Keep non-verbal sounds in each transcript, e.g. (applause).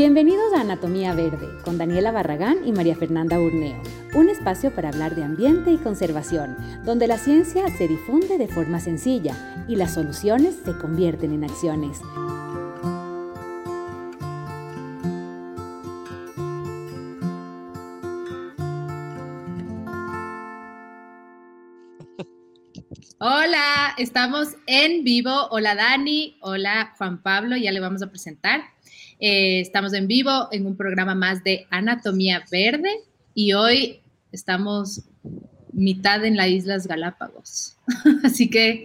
Bienvenidos a Anatomía Verde con Daniela Barragán y María Fernanda Burneo, un espacio para hablar de ambiente y conservación, donde la ciencia se difunde de forma sencilla y las soluciones se convierten en acciones. Hola, estamos en vivo. Hola Dani, hola Juan Pablo, ya le vamos a presentar. Eh, estamos en vivo en un programa más de Anatomía Verde y hoy estamos mitad en las Islas Galápagos. (laughs) Así que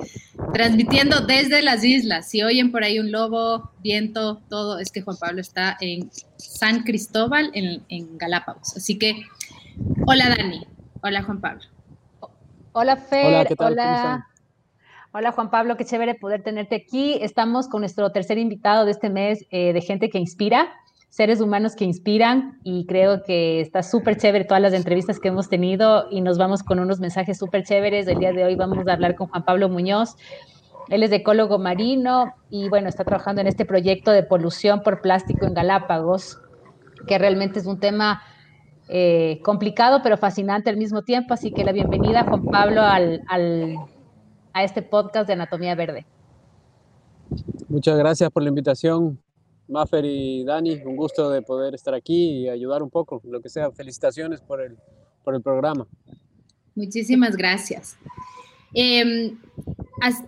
transmitiendo desde las islas. Si oyen por ahí un lobo, viento, todo, es que Juan Pablo está en San Cristóbal, en, Galápagos. Así que, hola Dani, hola Juan Pablo. Hola Fer, hola. ¿qué tal? hola. Hola Juan Pablo, qué chévere poder tenerte aquí. Estamos con nuestro tercer invitado de este mes eh, de gente que inspira, seres humanos que inspiran y creo que está súper chévere todas las entrevistas que hemos tenido y nos vamos con unos mensajes súper chéveres. El día de hoy vamos a hablar con Juan Pablo Muñoz. Él es ecólogo marino y bueno, está trabajando en este proyecto de polución por plástico en Galápagos, que realmente es un tema eh, complicado pero fascinante al mismo tiempo. Así que la bienvenida, Juan Pablo, al, al a este podcast de Anatomía Verde. Muchas gracias por la invitación, Maffer y Dani. Un gusto de poder estar aquí y ayudar un poco, lo que sea. Felicitaciones por el, por el programa. Muchísimas gracias. Em,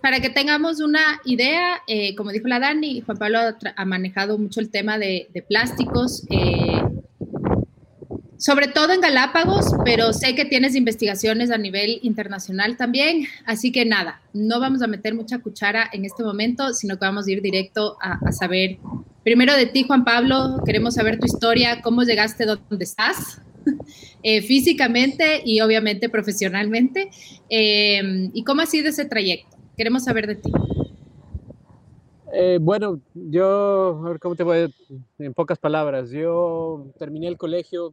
para que tengamos una idea, eh, como dijo la Dani, Juan Pablo ha, manejado mucho el tema de, de plásticos. Eh, sobre todo en Galápagos, pero sé que tienes investigaciones a nivel internacional también, así que nada, no vamos a meter mucha cuchara en este momento, sino que vamos a ir directo a, saber, primero de ti, Juan Pablo, queremos saber tu historia, cómo llegaste donde estás, (laughs) eh, físicamente y obviamente profesionalmente, eh, y cómo ha sido ese trayecto. Queremos saber de ti. Eh, bueno, yo, a ver cómo te voy, en pocas palabras, yo terminé el colegio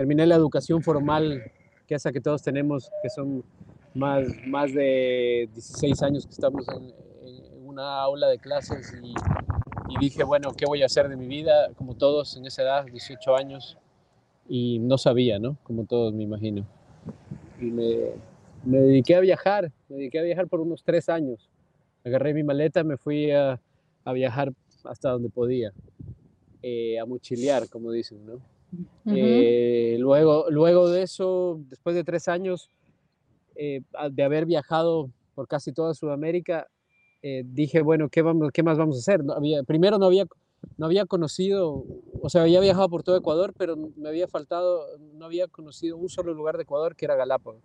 terminé la educación formal, que esa que todos tenemos, que son más, más de 16 años que estamos en, una aula de clases y, dije, bueno, ¿qué voy a hacer de mi vida? Como todos en esa edad, 18 años, y no sabía, ¿no? Como todos, me imagino. Y me, me dediqué a viajar, me dediqué a viajar por unos tres años. Agarré mi maleta, me fui a, a viajar hasta donde podía, eh, a mochilear, como dicen, ¿no? Eh, luego, luego de eso, después de tres años eh, de haber viajado por casi toda Sudamérica, eh, dije, bueno, ¿qué, vamos, ¿qué más vamos a hacer? No había, primero no había, no había conocido, o sea, había viajado por todo Ecuador, pero me había faltado, no había conocido un solo lugar de Ecuador que era Galápagos.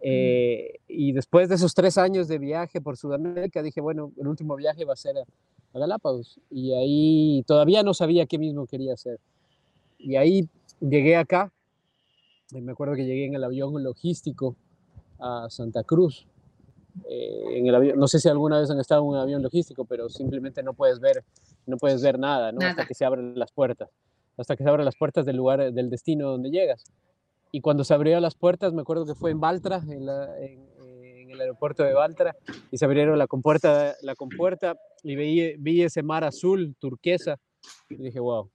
y después de esos tres años de viaje por Sudamérica, dije, bueno, el último viaje va a ser a, a Galápagos. Y ahí todavía no sabía qué mismo quería hacer. Y ahí llegué acá, me acuerdo que llegué en el avión logístico a Santa Cruz. Eh, en el avión, no sé si alguna vez han estado en un avión logístico, pero simplemente no puedes ver, no puedes ver nada, ¿no? Hasta que se abren las puertas, hasta que se abren las puertas del lugar, del destino donde llegas. Y cuando se abrieron las puertas, me acuerdo que fue en Baltra, en, en, el aeropuerto de Baltra, y se abrieron la compuerta, la compuerta y vi, vi ese mar azul, turquesa, y dije, wow,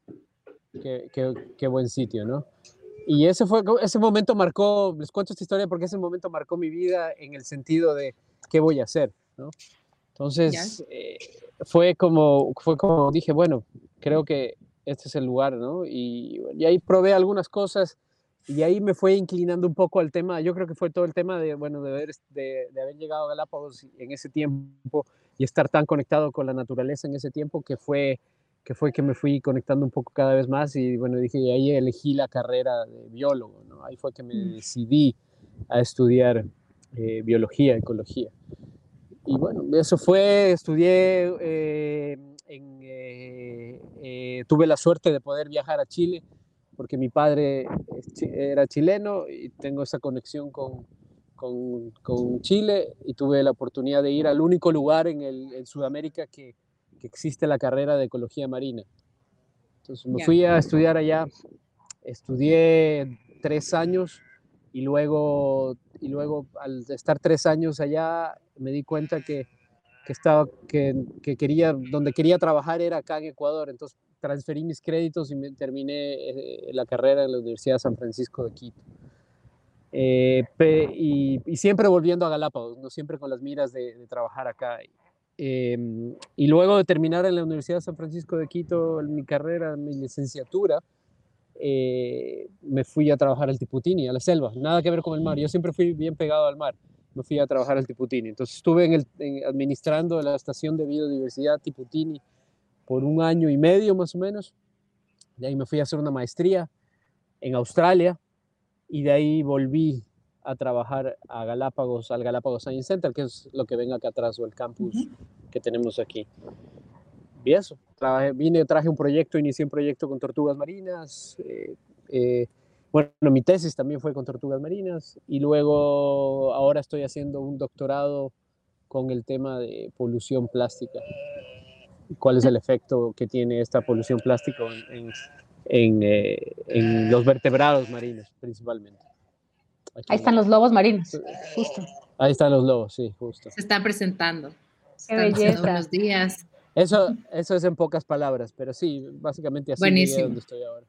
Qué, buen sitio, ¿no? Y ese, fue, ese momento marcó, les cuento esta historia porque ese momento marcó mi vida en el sentido de qué voy a hacer, ¿no? Entonces, eh, fue, como, fue como dije, bueno, creo que este es el lugar, ¿no? Y, ahí probé algunas cosas y ahí me fue inclinando un poco al tema, yo creo que fue todo el tema de, bueno, de haber, de, de haber llegado a Galápagos en ese tiempo y estar tan conectado con la naturaleza en ese tiempo que fue que fue que me fui conectando un poco cada vez más y bueno, dije, ahí elegí la carrera de biólogo, ¿no? Ahí fue que me mm. decidí a estudiar eh, biología, ecología. Y bueno, eso fue, estudié, eh, eh, tuve la suerte de poder viajar a Chile, porque mi padre era chileno y tengo esa conexión con, con, con Chile y tuve la oportunidad de ir al único lugar en, el, en Sudamérica que, que existe la carrera de ecología marina. Entonces me fui a estudiar allá, estudié tres años y luego, y luego al estar tres años allá me di cuenta que, que estaba, que, que, quería, donde quería trabajar era acá en Ecuador. Entonces transferí mis créditos y me terminé eh, la carrera en la Universidad de San Francisco de Quito. Eh, y, siempre volviendo a Galápagos, no siempre con las miras de, trabajar acá. Em, y luego de terminar en la Universidad de San Francisco de Quito mi carrera, mi licenciatura, eh, me fui a trabajar al Tiputini, a la selva, nada que ver con el mar. Yo siempre fui bien pegado al mar. Me fui a trabajar al Tiputini. Entonces estuve en el, administrando la estación de biodiversidad Tiputini por un año y medio más o menos. De ahí me fui a hacer una maestría en Australia y de ahí volví a trabajar a Galápagos, al Galápagos Science Center, que es lo que ven acá atrás o el campus que tenemos aquí. Y eso, vine, traje un proyecto, inicié un proyecto con tortugas marinas. Eh, eh, bueno, mi tesis también fue con tortugas marinas y luego ahora estoy haciendo un doctorado con el tema de polución plástica. ¿Cuál es el efecto que tiene esta polución plástica en, en, eh, en los vertebrados marinos principalmente? Ahí están los lobos marinos, justo. Ahí están los lobos, sí, justo. Se está presentando. Qué belleza. Buenos días. Eso, eso es en pocas palabras, pero sí, básicamente así Buenísimo. donde estoy ahora.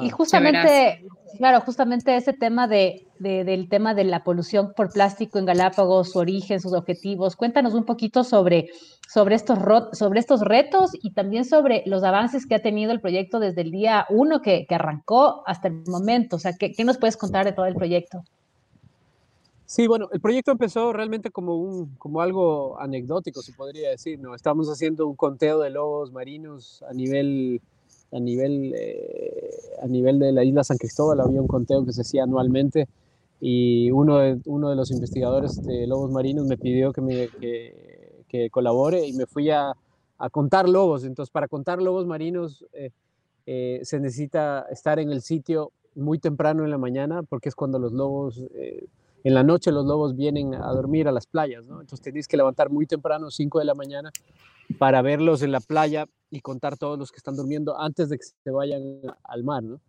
Y justamente, claro, justamente ese tema de, del tema de la polución por plástico en Galápagos, su origen, sus objetivos. Cuéntanos un poquito sobre, sobre, estos, sobre estos retos y también sobre los avances que ha tenido el proyecto desde el día uno que, que arrancó hasta el momento. O sea, ¿qué, ¿qué, nos puedes contar de todo el proyecto? Sí, bueno, el proyecto empezó realmente como, un, como algo anecdótico, se podría decir, ¿no? Estamos haciendo un conteo de lobos marinos a nivel, a nivel, eh, a nivel de la isla San Cristóbal, había un conteo que se hacía anualmente y uno de, uno de los investigadores de lobos marinos me pidió que, me, que, colabore y me fui a, a, contar lobos. Entonces, para contar lobos marinos eh, eh, se necesita estar en el sitio muy temprano en la mañana porque es cuando los lobos en la noche los lobos vienen a dormir a las playas, ¿no? Entonces tenéis que levantar muy temprano, 5 de la mañana, para verlos en la playa y contar todos los que están durmiendo antes de que se vayan al mar, ¿no?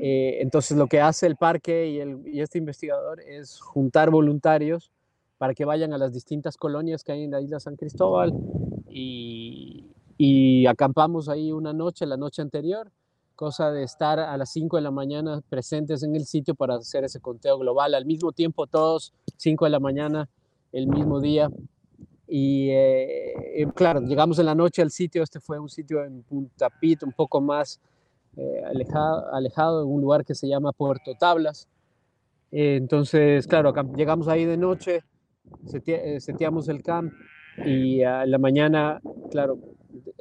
Eh, entonces lo que hace el parque y, el, y, este investigador es juntar voluntarios para que vayan a las distintas colonias que hay en la isla San Cristóbal y, y acampamos ahí una noche, la noche anterior, cosa de estar a las 5 de la mañana presentes en el sitio para hacer ese conteo global. Al mismo tiempo, todos 5 de la mañana, el mismo día. Y eh, claro, llegamos en la noche al sitio. Este fue un sitio en Punta Pit, un poco más eh, alejado, alejado, en un lugar que se llama Puerto Tablas. Eh, entonces, claro, llegamos ahí de noche, seteamos el camp y a la mañana, claro,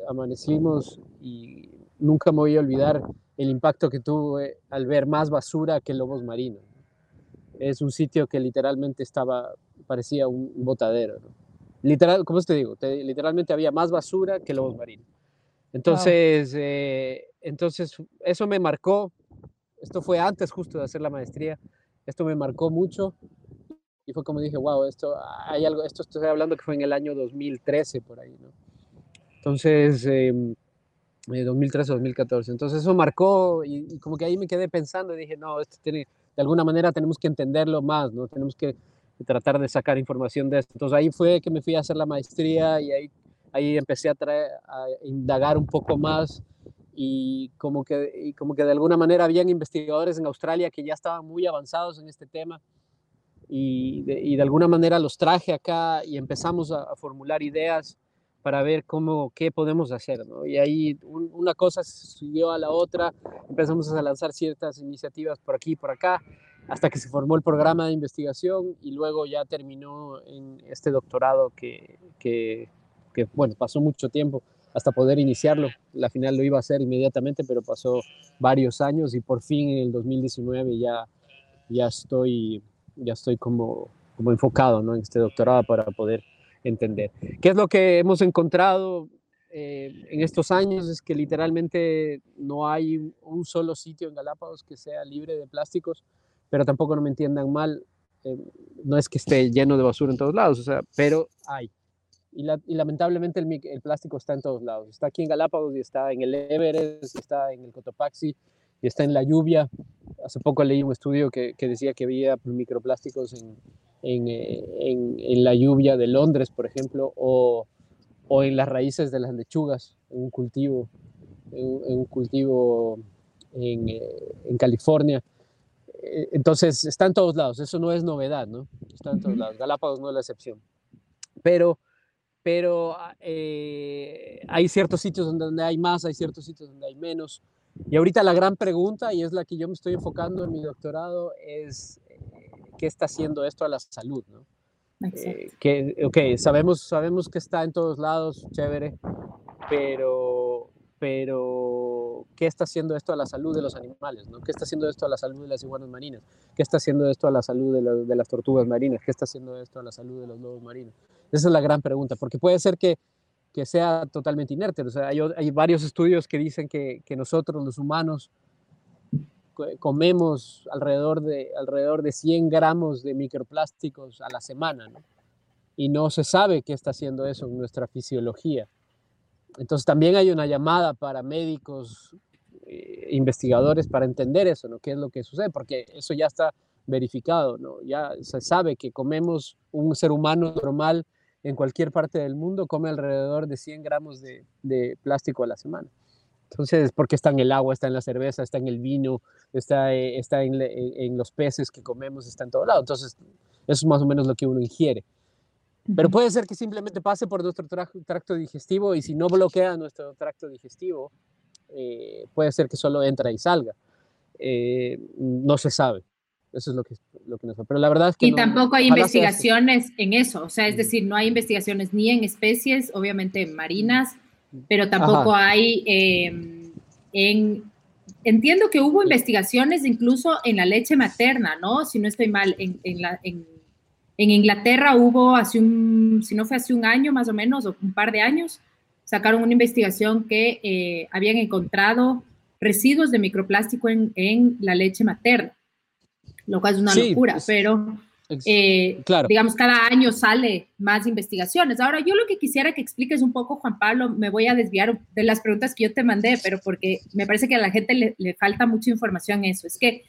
amanecimos y nunca me voy a olvidar el impacto que tuve al ver más basura que lobos marinos. Es un sitio que literalmente estaba, parecía un botadero. Literal, ¿cómo te digo? literalmente había más basura que lobos marinos. Entonces, eh, entonces, eso me marcó. Esto fue antes justo de hacer la maestría. Esto me marcó mucho. Y fue como dije, wow, esto, hay algo, esto estoy hablando que fue en el año 2013 por ahí, ¿no? Entonces, eh, 2013-2014. Entonces eso marcó y, como que ahí me quedé pensando y dije, no, esto tiene, de alguna manera tenemos que entenderlo más, ¿no? Tenemos que tratar de sacar información de esto. Entonces ahí fue que me fui a hacer la maestría y ahí, ahí empecé a, traer, a indagar un poco más y como, que, y como que de alguna manera habían investigadores en Australia que ya estaban muy avanzados en este tema y de, y de alguna manera los traje acá y empezamos a, a formular ideas para ver cómo, qué podemos hacer. Y ahí una cosa siguió a la otra, empezamos a lanzar ciertas iniciativas por aquí y por acá, hasta que se formó el programa de investigación y luego ya terminó en este doctorado que, que, que bueno, pasó mucho tiempo hasta poder iniciarlo. La final lo iba a hacer inmediatamente, pero pasó varios años y por fin en el 2019 ya, ya estoy, ya estoy como, como enfocado ¿no? en este doctorado para poder entender. ¿Qué es lo que hemos encontrado eh, en estos años? Es que literalmente no hay un solo sitio en Galápagos que sea libre de plásticos, pero tampoco no me entiendan mal, eh, no es que esté lleno de basura en todos lados, o sea, pero hay. Y, lamentablemente el, plástico está en todos lados. Está aquí en Galápagos y está en el Everest, está en el Cotopaxi y está en la lluvia. Hace poco leí un estudio que, que decía que había microplásticos en, eh, en, la lluvia de Londres, por ejemplo, o, o, en las raíces de las lechugas, en un cultivo. en, un cultivo en, en California. Entonces, está en todos lados, eso no es novedad, ¿no? Está en todos lados, Galápagos no es la excepción. Pero pero eh, hay ciertos sitios donde hay más, hay ciertos sitios donde hay menos. Y ahorita la gran pregunta, y es la que yo me estoy enfocando en mi doctorado, es eh, qué está haciendo esto a la salud, ¿no? Eh, que, ok, sabemos, sabemos que está en todos lados, chévere, pero, pero ¿qué está haciendo esto a la salud de los animales? ¿no? ¿Qué está haciendo esto a la salud de las iguanas marinas? ¿Qué está haciendo esto a la salud de, de las tortugas marinas? ¿Qué está haciendo esto a la salud de los lobos marinos? Esa es la gran pregunta, porque puede ser que, que sea totalmente inerte. O sea, hay, hay, varios estudios que dicen que, que, nosotros, los humanos, comemos alrededor de, alrededor de 100 gramos de microplásticos a la semana, ¿no? Y no se sabe qué está haciendo eso en nuestra fisiología. Entonces también hay una llamada para médicos, eh, investigadores, para entender eso, ¿no? ¿Qué es lo que sucede? Porque eso ya está verificado, ¿no? Ya se sabe que comemos un ser humano normal en cualquier parte del mundo come alrededor de 100 gramos de, plástico a la semana. Entonces, porque está en el agua, está en la cerveza, está en el vino, está, eh, está en, los peces que comemos, está en todo lado. Entonces, eso es más o menos lo que uno ingiere. Pero puede ser que simplemente pase por nuestro tracto digestivo y si no bloquea nuestro tracto digestivo, eh, puede ser que solo entra y salga. Eh, no se sabe. Eso es lo que, lo que nos Pero la verdad es que. Y tampoco hay investigaciones en eso. O sea, es decir, no hay investigaciones ni en especies, obviamente marinas, pero tampoco hay em, en. Entiendo que hubo investigaciones incluso en la leche materna, ¿no? Si no estoy mal, en, en, la, en, en Inglaterra hubo hace un, si no fue hace un año más o menos, o un par de años, sacaron una investigación que eh, habían encontrado residuos de microplástico en, en la leche materna lo cual es una locura, pues, pero eh, digamos, cada año sale más investigaciones. Ahora, yo lo que quisiera que expliques un poco, Juan Pablo, me voy a desviar de las preguntas que yo te mandé, pero porque me parece que a la gente le, le falta mucha información eso. Es que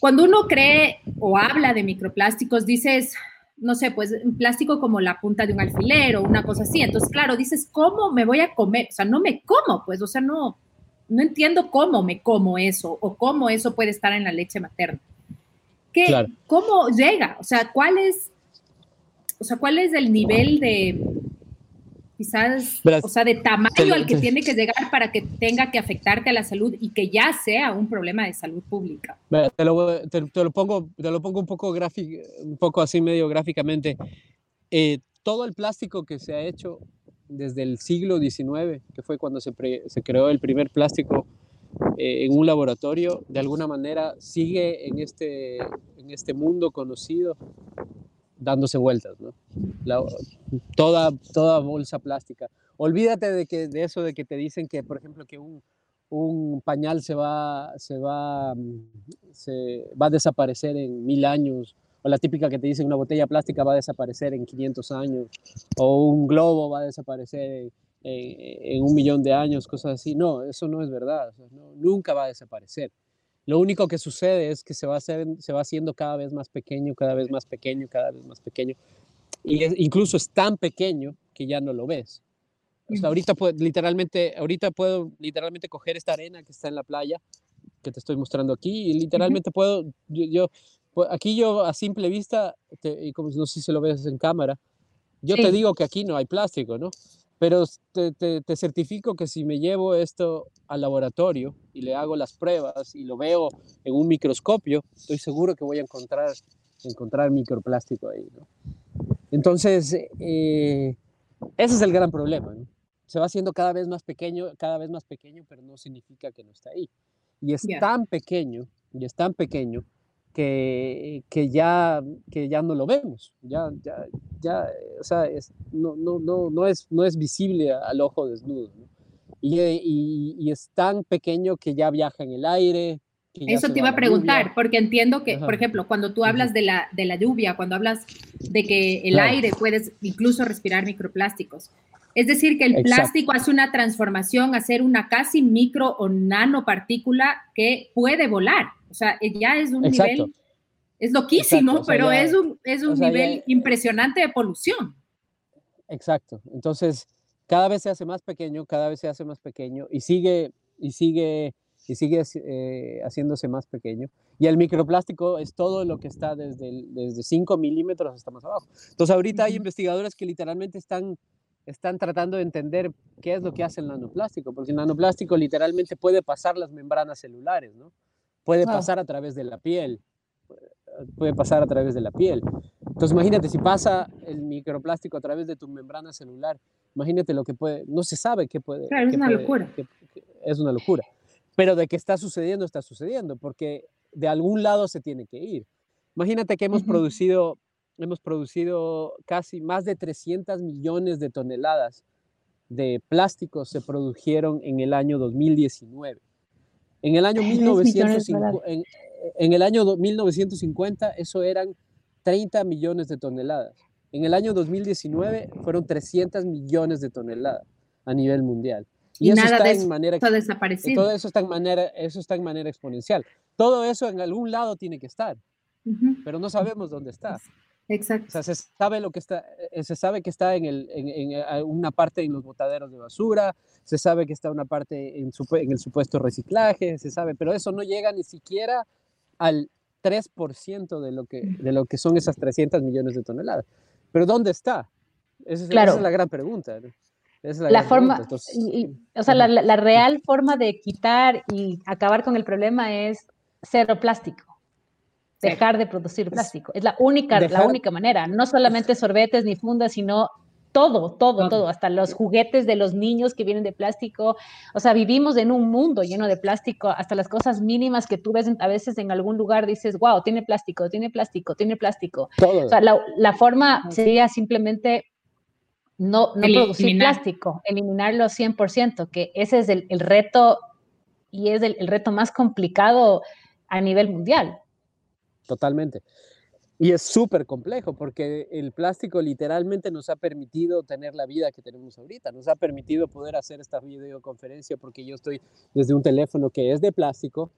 cuando uno cree o habla de microplásticos, dices, no sé, pues un plástico como la punta de un alfiler o una cosa así. Entonces, claro, dices, ¿cómo me voy a comer? O sea, no me como, pues, o sea, no, no entiendo cómo me como eso o cómo eso puede estar en la leche materna. ¿Cómo llega? O sea, ¿cuál es, o sea, cuál es el nivel de, quizás, o sea, de tamaño al que tiene que llegar para que tenga que afectarte a la salud y que ya sea un problema de salud pública? Te lo, te, lo pongo, te lo pongo un poco, gráfico, un poco así medio gráficamente. Eh, todo el plástico que se ha hecho desde el siglo XIX, que fue cuando se, se creó el primer plástico eh, en un laboratorio, de alguna manera sigue en este, en este mundo conocido dándose vueltas, ¿no? toda, toda bolsa plástica. Olvídate de, que, de eso de que te dicen que, por ejemplo, que un, un pañal se va, se, va, se va a desaparecer en mil años, o la típica que te dicen una botella plástica va a desaparecer en 500 años, o un globo va a desaparecer en, en, un millón de años, cosas así. No, eso no es verdad. nunca va a desaparecer. Lo único que sucede es que se va, a hacer, se va haciendo cada vez más pequeño, cada vez más pequeño, cada vez más pequeño. Y incluso es tan pequeño que ya no lo ves. ahorita, literalmente, ahorita puedo literalmente coger esta arena que está en la playa, que te estoy mostrando aquí, y literalmente puedo, yo, aquí yo a simple vista, y como no sé si lo ves en cámara, yo te digo que aquí no hay plástico, ¿no? Pero te, te, certifico que si me llevo esto al laboratorio y le hago las pruebas y lo veo en un microscopio, estoy seguro que voy a encontrar, encontrar microplástico ahí. ¿no? Entonces, eh, ese es el gran problema. ¿no? Se va haciendo cada vez más pequeño, cada vez más pequeño, pero no significa que no está ahí. Y es tan pequeño, y es tan pequeño que, que, ya, que ya no lo vemos, ya, ya, ya o sea, es, no, no, no, no, es, no es visible al ojo desnudo. Y, y, y, es tan pequeño que ya viaja en el aire. Eso te iba a preguntar, porque entiendo que, por ejemplo, cuando tú hablas de la, de la lluvia, cuando hablas de que el aire puedes incluso respirar microplásticos, es decir, que el plástico hace una transformación a ser una casi micro o nanopartícula que puede volar. O sea, eh, ya es un nivel, es loquísimo, pero es un, es un nivel impresionante de polución. Exacto. Entonces, cada vez se hace más pequeño, cada vez se hace más pequeño y sigue, y sigue, y sigue eh, haciéndose más pequeño. Y el microplástico es todo lo que está desde, desde 5 milímetros hasta más abajo. Entonces ahorita hay investigadores que literalmente están, están tratando de entender qué es lo que hace el nanoplástico, porque el nanoplástico literalmente puede pasar las membranas celulares, ¿no? Puede pasar a través de la piel, puede pasar a través de la piel. Entonces imagínate, si pasa el microplástico a través de tu membrana celular, imagínate lo que puede, no se sabe qué puede. Claro, es una locura. es una locura. Pero de que está sucediendo, está sucediendo, porque de algún lado se tiene que ir. Imagínate que hemos producido hemos producido casi más de 300 millones de toneladas de plástico se produjeron en el año 2019. En el año 1950, en el año 1950 eso eran 30 millones de toneladas. En el año 2019 fueron 300 millones de toneladas a nivel mundial. Y, eso está en manera desaparecido. Todo eso está en manera eso está en manera exponencial. Todo eso en algún lado tiene que estar. Pero no sabemos dónde está. Exacto. O sea, se sabe lo que está, eh, se sabe que está en, el, en, en, eh, una parte en los botaderos de basura, se sabe que está una parte en, en el supuesto reciclaje, se sabe, pero eso no llega ni siquiera al 3% de lo, que, de lo que son esas 300 millones de toneladas. Pero ¿dónde está? Esa es, claro. esa es la gran pregunta. es la, forma, o sea, la, la, real forma de quitar y acabar con el problema es cero plástico. Dejar de producir plástico. Es la única, la única manera. No solamente sorbetes ni fundas, sino todo, todo, todo, hasta los juguetes de los niños que vienen de plástico. O sea, vivimos en un mundo lleno de plástico, hasta las cosas mínimas que tú ves a veces en algún lugar dices, wow, tiene plástico, tiene plástico, tiene plástico. O sea, la, forma sería simplemente no, no producir plástico, eliminarlo 100%, que ese es el, reto y es el, el reto más complicado a nivel mundial. Totalmente. Y es súper complejo porque el plástico literalmente nos ha permitido tener la vida que tenemos ahorita, nos ha permitido poder hacer esta videoconferencia porque yo estoy desde un teléfono que es de plástico,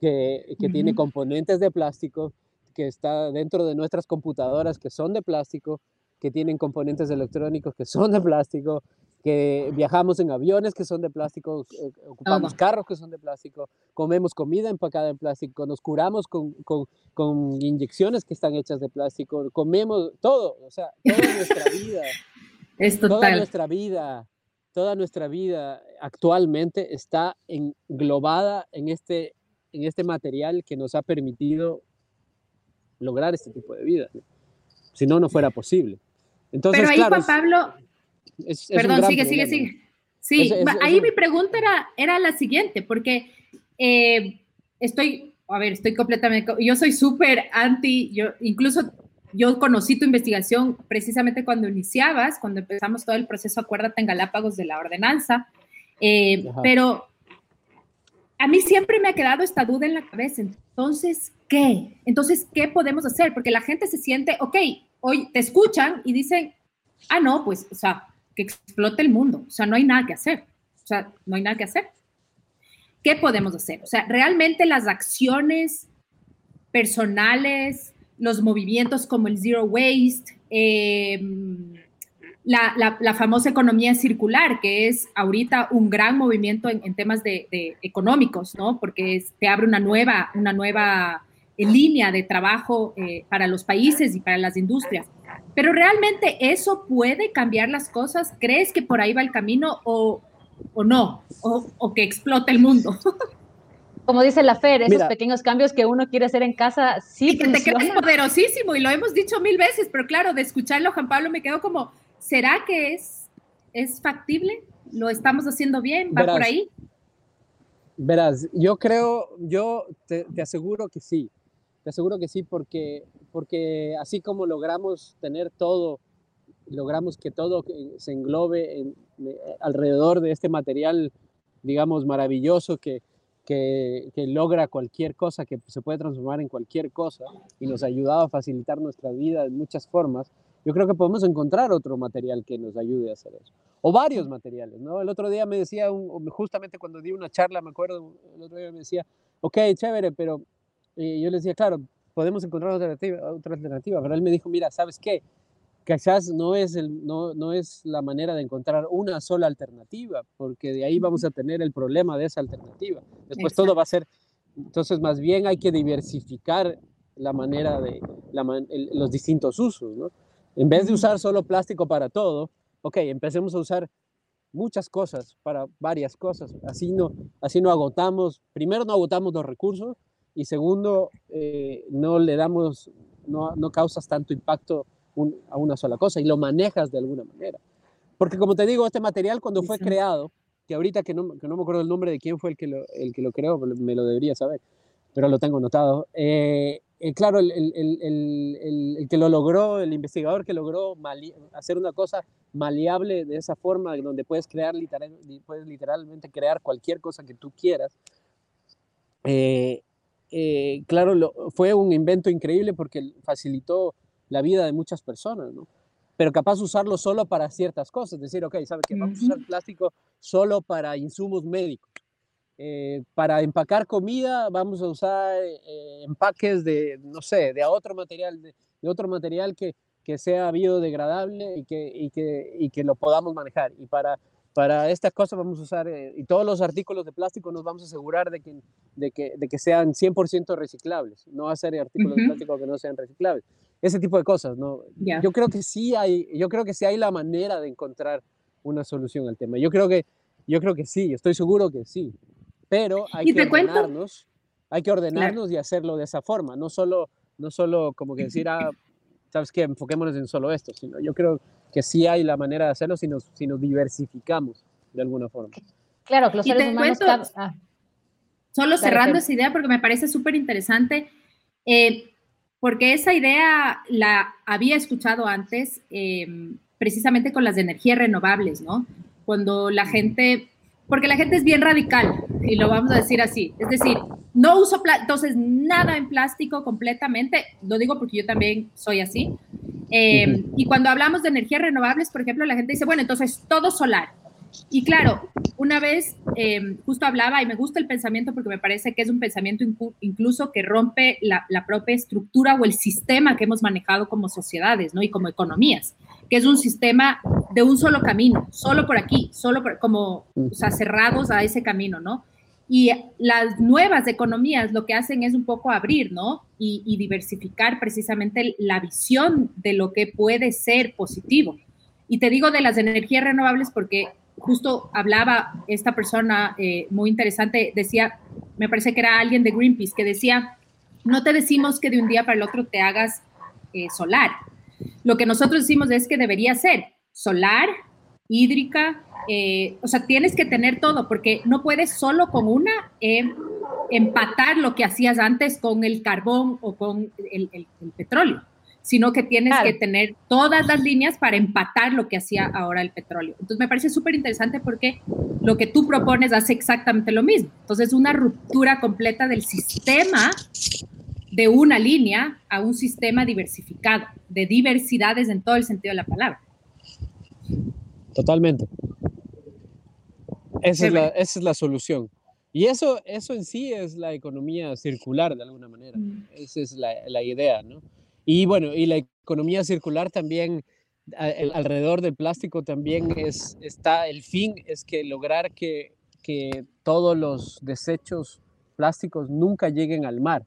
que, que tiene componentes de plástico, que está dentro de nuestras computadoras que son de plástico, que tienen componentes electrónicos que son de plástico, que viajamos en aviones que son de plástico, eh, ocupamos carros que son de plástico, comemos comida empacada en plástico, nos curamos con, con, con, inyecciones que están hechas de plástico, comemos todo, o sea, toda nuestra (laughs) vida. es total. Toda nuestra vida, toda nuestra vida actualmente está englobada en este, en este material que nos ha permitido lograr este tipo de vida. Si no, no fuera posible. Entonces, Pero ahí, Juan Pablo, Perdón, sigue, sigue, sigue. Sí, ahí mi pregunta era, era la siguiente, porque eh, estoy, a ver, estoy completamente, yo soy súper anti, yo incluso yo conocí tu investigación precisamente cuando iniciabas, cuando empezamos todo el proceso, acuérdate, en Galápagos de la ordenanza, eh, pero a mí siempre me ha quedado esta duda en la cabeza, entonces, ¿qué? Entonces, ¿qué podemos hacer? Porque la gente se siente, ok, hoy te escuchan y dicen, ah, no, pues, o sea, que explote el mundo. O sea, no hay nada que hacer. O sea, no hay nada que hacer. ¿Qué podemos hacer? O sea, realmente las acciones personales, los movimientos como el Zero Waste, em, la, famosa economía circular, que es ahorita un gran movimiento en, temas de, económicos, ¿no? Porque te abre una nueva, una nueva línea de trabajo eh, para los países y para las industrias. Pero realmente eso puede cambiar las cosas. ¿Crees que por ahí va el camino o, o no? O, que explote el mundo? (laughs) Como dice la Fer, esos pequeños cambios que uno quiere hacer en casa sí y que te quedas poderosísimo y lo hemos dicho mil veces, pero claro, de escucharlo, Juan Pablo, me quedo como, ¿será que es, es factible? ¿Lo estamos haciendo bien? ¿Va por ahí? Verás, yo creo, yo te, te aseguro que sí. Te aseguro que sí, porque, porque así como logramos tener todo, logramos que todo se englobe alrededor de este material, digamos, maravilloso que, que, que, logra cualquier cosa, que se puede transformar en cualquier cosa y nos ha ayudado a facilitar nuestra vida en muchas formas, yo creo que podemos encontrar otro material que nos ayude a hacer eso. O varios materiales, ¿no? El otro día me decía, justamente cuando di una charla, me acuerdo, el otro día me decía, ok, chévere, pero y yo les decía, claro, podemos encontrar otra alternativa, otra alternativa, pero él me dijo, mira, ¿sabes qué? quizás no es, el, no, no es la manera de encontrar una sola alternativa, porque de ahí vamos a tener el problema de esa alternativa. Después todo va a ser, entonces más bien hay que diversificar la manera de los distintos usos, ¿no? En vez de usar solo plástico para todo, ok, empecemos a usar muchas cosas para varias cosas. Así no, así no agotamos, primero no agotamos los recursos y segundo, eh, no le damos, no, no causas tanto impacto a una sola cosa y lo manejas de alguna manera. Porque como te digo, este material cuando fue creado, que ahorita que no, que no, me acuerdo el nombre de quién fue el que lo, el que lo creó, me lo debería saber, pero lo tengo notado. Eh, eh, claro, el, el, el, que lo logró, el investigador que logró hacer una cosa maleable de esa forma, donde puedes crear literal, puedes literalmente crear cualquier cosa que tú quieras. Eh, claro, fue un invento increíble porque facilitó la vida de muchas personas, ¿no? Pero capaz usarlo solo para ciertas cosas, decir, ok, ¿sabe qué? Vamos a usar plástico solo para insumos médicos. Eh, para empacar comida vamos a usar eh, empaques de, no sé, de otro material, de, otro material que, que, sea biodegradable y que, y que, y que lo podamos manejar. Y para para estas cosas vamos a usar, eh, y todos los artículos de plástico nos vamos a asegurar de que, de que, de que sean 100% reciclables, no hacer artículos de plástico que no sean reciclables. Ese tipo de cosas, ¿no? Yo creo que sí hay, yo creo que sí hay la manera de encontrar una solución al tema. Yo creo que, yo creo que sí, estoy seguro que sí, pero hay que ordenarnos, hay que ordenarnos y hacerlo de esa forma, no solo, no solo como que decir, ah, sabes qué, enfoquémonos en solo esto, sino yo creo que sí hay la manera de hacerlo si nos, si nos diversificamos de alguna forma. Claro, que los seres humanos... Ah. Solo cerrando esa idea porque me parece súper interesante, eh, porque esa idea la había escuchado antes em, precisamente con las de energías renovables, ¿no? Cuando la gente, porque la gente es bien radical, y lo vamos a decir así, es decir, no uso, entonces nada en plástico completamente, lo digo porque yo también soy así, eh, y cuando hablamos de energías renovables, por ejemplo, la gente dice, bueno, entonces todo solar. Y claro, una vez eh, justo hablaba y me gusta el pensamiento porque me parece que es un pensamiento incluso que rompe la, propia estructura o el sistema que hemos manejado como sociedades ¿no? y como economías, que es un sistema de un solo camino, solo por aquí, solo como o sea, cerrados a ese camino, ¿no? Y las nuevas economías lo que hacen es un poco abrir, ¿no? Y, diversificar precisamente la visión de lo que puede ser positivo. Y te digo de las energías renovables porque justo hablaba esta persona eh, muy interesante, decía, me parece que era alguien de Greenpeace, que decía, no te decimos que de un día para el otro te hagas eh, solar. Lo que nosotros decimos es que debería ser solar, hídrica, eh, o sea, tienes que tener todo, porque no puedes solo con una eh, empatar lo que hacías antes con el carbón o con el, petróleo, sino que tienes que tener todas las líneas para empatar lo que hacía ahora el petróleo. Entonces, me parece súper interesante porque lo que tú propones hace exactamente lo mismo. Entonces, una ruptura completa del sistema de una línea a un sistema diversificado, de diversidades en todo el sentido de la palabra. Totalmente. Esa es, la, esa es la solución. Y eso, eso en sí es la economía circular de alguna manera. Mm. Esa es la, la, idea, ¿no? Y bueno, y la economía circular también, alrededor del plástico también es, está, el fin es que lograr que, que todos los desechos plásticos nunca lleguen al mar.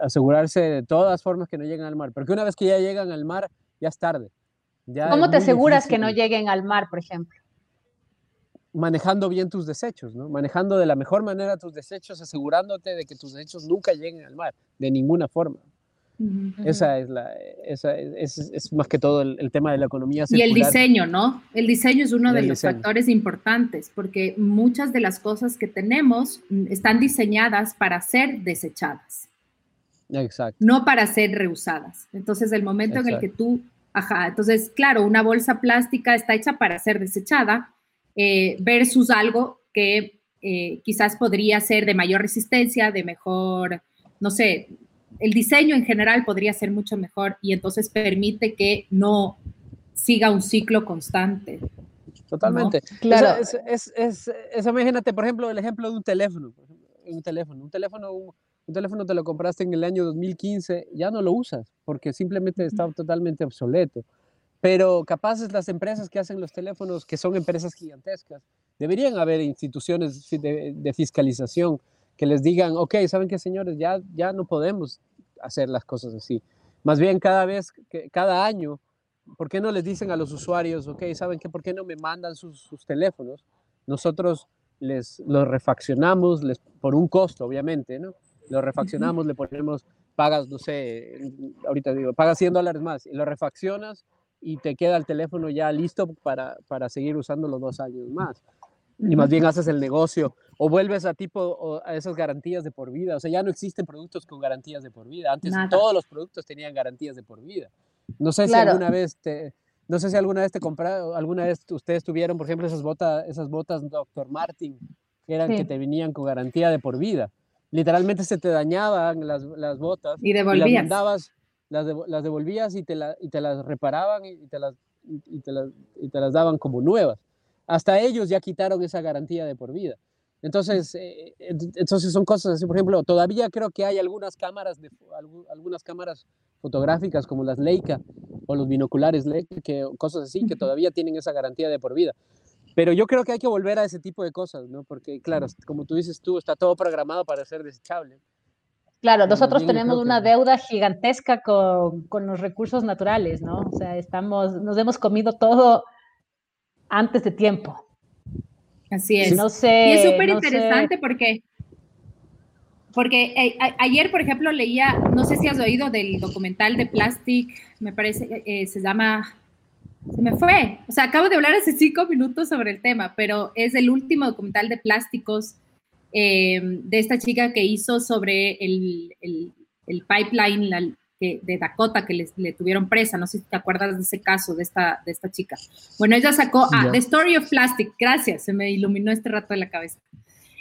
Asegurarse de todas formas que no lleguen al mar. Porque una vez que ya llegan al mar, ya es tarde. ¿Cómo te aseguras que no lleguen al mar, por ejemplo? manejando bien tus desechos, ¿no? Manejando de la mejor manera tus desechos, asegurándote de que tus desechos nunca lleguen al mar, de ninguna forma. Esa es la, esa es, más que todo el, tema de la economía. Circular. Y el diseño, ¿no? El diseño es uno de los factores importantes porque muchas de las cosas que tenemos mm, están diseñadas para ser desechadas. Exacto. No para ser reusadas. Entonces, el momento en el que tú, ajá, entonces, claro, una bolsa plástica está hecha para ser desechada, eh, versus algo que eh, quizás podría ser de mayor resistencia, de mejor, no sé, el diseño en general podría ser mucho mejor y entonces permite que no siga un ciclo constante. Totalmente. Claro. Es, es, imagínate, por ejemplo, el ejemplo de un teléfono. Un teléfono, un teléfono, un teléfono te lo compraste en el año 2015, ya no lo usas porque simplemente está totalmente obsoleto. Pero capaces las empresas que hacen los teléfonos, que son empresas gigantescas, deberían haber instituciones de, fiscalización que les digan, ok, ¿saben qué, señores? Ya, ya no podemos hacer las cosas así. Más bien cada vez, cada año, ¿por qué no les dicen a los usuarios, ok, ¿saben qué? ¿Por qué no me mandan sus, sus teléfonos? Nosotros les los refaccionamos les, por un costo, obviamente, ¿no? Lo refaccionamos, le ponemos, pagas, no sé, ahorita digo, pagas 100 dólares más y lo refaccionas y te queda el teléfono ya listo para, para seguir usando los dos años más. Y más bien haces el negocio o vuelves a tipo a esas garantías de por vida. O sea, ya no existen productos con garantías de por vida. Antes todos los productos tenían garantías de por vida. No sé si alguna vez te, no sé si alguna vez te compraron, alguna vez ustedes tuvieron, por ejemplo, esas botas, esas botas Dr. Martin, que eran que te venían con garantía de por vida literalmente se te dañaban las, las botas. Y devolvías. Y las, las, las, devolvías y te, la, y te las reparaban y te las, y te las, y te las daban como nuevas. Hasta ellos ya quitaron esa garantía de por vida. Entonces, eh, entonces son cosas así, por ejemplo, todavía creo que hay algunas cámaras, de, algunas cámaras fotográficas como las Leica o los binoculares Leica, que, cosas así, que todavía tienen esa garantía de por vida. Pero yo creo que hay que volver a ese tipo de cosas, ¿no? Porque, claro, como tú dices tú, está todo programado para ser desechable. Claro, nosotros tenemos una deuda gigantesca con, con, los recursos naturales, ¿no? O sea, estamos, nos hemos comido todo antes de tiempo. Así es. No sé, y es súper interesante porque, porque eh, ayer, por ejemplo, leía, no sé si has oído del documental de Plastic, me parece, eh, se llama se me fue. O sea, acabo de hablar hace cinco minutos sobre el tema, pero es el último documental de plásticos eh, de esta chica que hizo sobre el, pipeline de Dakota que le tuvieron presa. No sé si te acuerdas de ese caso, de esta, de esta chica. Bueno, ella sacó, ah, The Story of Plastic. Gracias, se me iluminó este rato en la cabeza.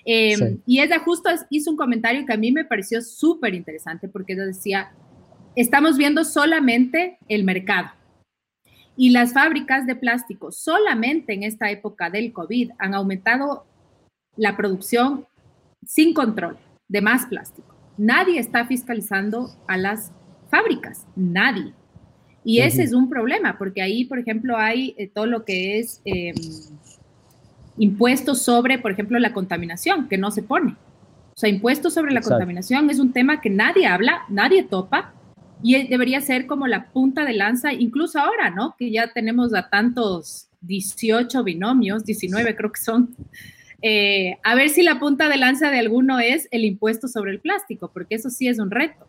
Eh, y ella justo hizo un comentario que a mí me pareció súper interesante porque ella decía, estamos viendo solamente el mercado y las fábricas de plástico solamente en esta época del COVID han aumentado la producción sin control de más plástico. Nadie está fiscalizando a las fábricas, nadie. Y ese es un problema, porque ahí, por ejemplo, hay eh, todo lo que es em, impuestos sobre, por ejemplo, la contaminación, que no se pone. O sea, impuestos sobre la contaminación es un tema que nadie habla, nadie topa, y debería ser como la punta de lanza, incluso ahora, ¿no? Que ya tenemos a tantos 18 binomios, 19 creo que son. Eh, a ver si la punta de lanza de alguno es el impuesto sobre el plástico, porque eso sí es un reto,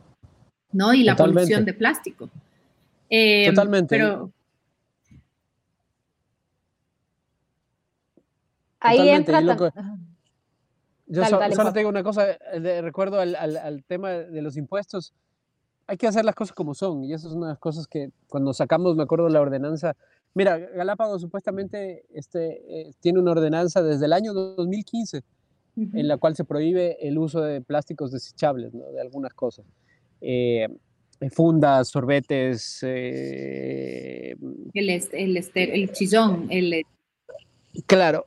¿no? Y la polución de plástico. Eh, Totalmente. Pero, Ahí entra. Yo solo te digo una cosa, eh, recuerdo al, tema de los impuestos hay que hacer las cosas como son. Y eso es una de las cosas que cuando sacamos, me acuerdo, la ordenanza. Mira, Galápagos supuestamente este, eh, tiene una ordenanza desde el año 2015 en la cual se prohíbe el uso de plásticos desechables, ¿no? de algunas cosas. Eh, fundas, sorbetes. Eh, el, el, el chillón. El... Claro,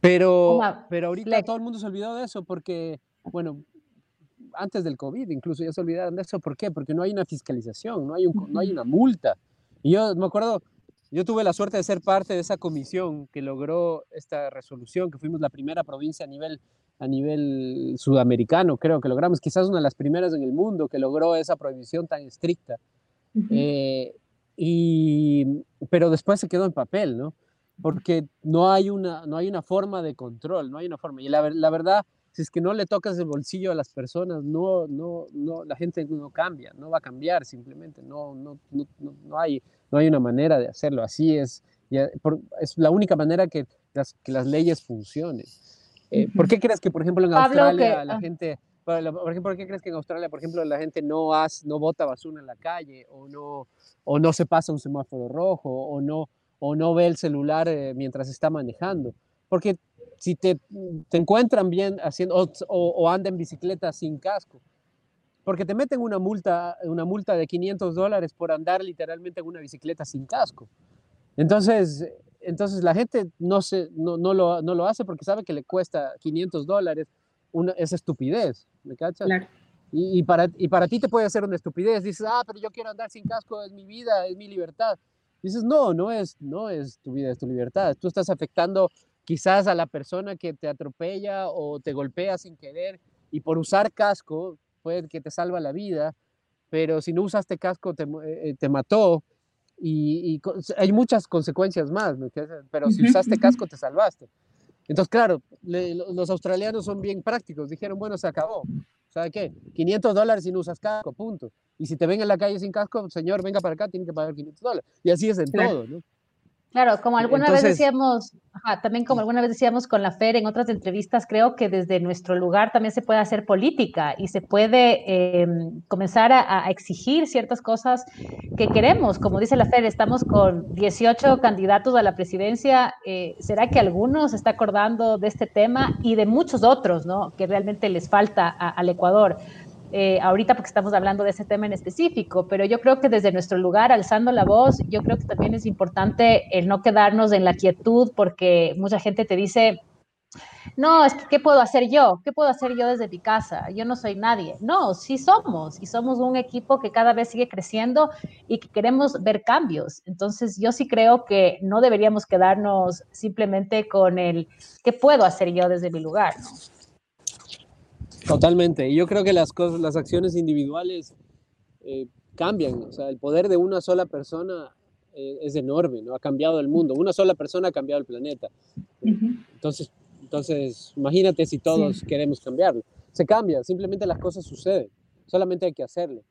pero, pero ahorita todo el mundo se olvidó de eso porque, bueno, antes del COVID, incluso ya se olvidaron de eso. ¿Por qué? Porque no hay una fiscalización, no hay, un, no hay una multa. Y yo me acuerdo, yo tuve la suerte de ser parte de esa comisión que logró esta resolución, que fuimos la primera provincia a nivel, a nivel sudamericano, creo que logramos, quizás una de las primeras en el mundo que logró esa prohibición tan estricta. Eh, y, pero después se quedó en papel, ¿no? Porque no hay una, no hay una forma de control, no hay una forma. Y la, la verdad, si es que no le tocas el bolsillo a las personas, no, no, no, la gente no cambia, no va a cambiar simplemente, no, no, no, no hay, no hay una manera de hacerlo, así es, es la única manera que las, que las leyes funcionen. Eh, ¿Por qué crees que, por ejemplo, en Australia la ah. gente, por ejemplo, ¿por qué crees que en Australia, por ejemplo, la gente no, hace, no bota basura en la calle o no, o no se pasa un semáforo rojo o no, o no ve el celular eh, mientras está manejando? Porque si te, te encuentran bien haciendo o, o, anda en bicicleta sin casco, porque te meten una multa, una multa de 500 dólares por andar literalmente en una bicicleta sin casco. Entonces, entonces la gente no, se, no, no, lo, no lo hace porque sabe que le cuesta 500 dólares una, esa estupidez, ¿me cachas? Y, para, y para ti te puede hacer una estupidez. Dices, ah, pero yo quiero andar sin casco, es mi vida, es mi libertad. Dices, no, no es, no es tu vida, es tu libertad. Tú estás afectando quizás a la persona que te atropella o te golpea sin querer y por usar casco puede que te salva la vida, pero si no usaste casco te, eh, te mató y, hay muchas consecuencias más, pero si usaste casco te salvaste. Entonces, claro, los australianos son bien prácticos, dijeron, bueno, se acabó. ¿Sabe qué? 500 dólares si no usas casco, punto. Y si te ven en la calle sin casco, señor, venga para acá, tiene que pagar 500 dólares. Y así es en todo, ¿no? Claro, como alguna vez decíamos, también como alguna vez decíamos con la FER en otras entrevistas, creo que desde nuestro lugar también se puede hacer política y se puede em, comenzar a, exigir ciertas cosas que queremos. Como dice la FER, estamos con 18 candidatos a la presidencia. Eh, ¿Será que algunos se está acordando de este tema y de muchos otros, ¿no? Que realmente les falta al Ecuador? Eh, ahorita porque estamos hablando de ese tema en específico, pero yo creo que desde nuestro lugar, alzando la voz, yo creo que también es importante el no quedarnos en la quietud porque mucha gente te dice, no, es que ¿qué puedo hacer yo? ¿Qué puedo hacer yo desde mi casa? Yo no soy nadie. No, sí somos y somos un equipo que cada vez sigue creciendo y que queremos ver cambios. Entonces yo sí creo que no deberíamos quedarnos simplemente con el ¿qué puedo hacer yo desde mi lugar? ¿no? Totalmente. Y yo creo que las cosas, las acciones individuales eh, cambian. O sea, el poder de una sola persona eh, es enorme, ¿no? Ha cambiado el mundo. Una sola persona ha cambiado el planeta. Entonces, entonces, imagínate si todos queremos cambiarlo. Se cambia, simplemente las cosas suceden. Solamente hay que hacerlo.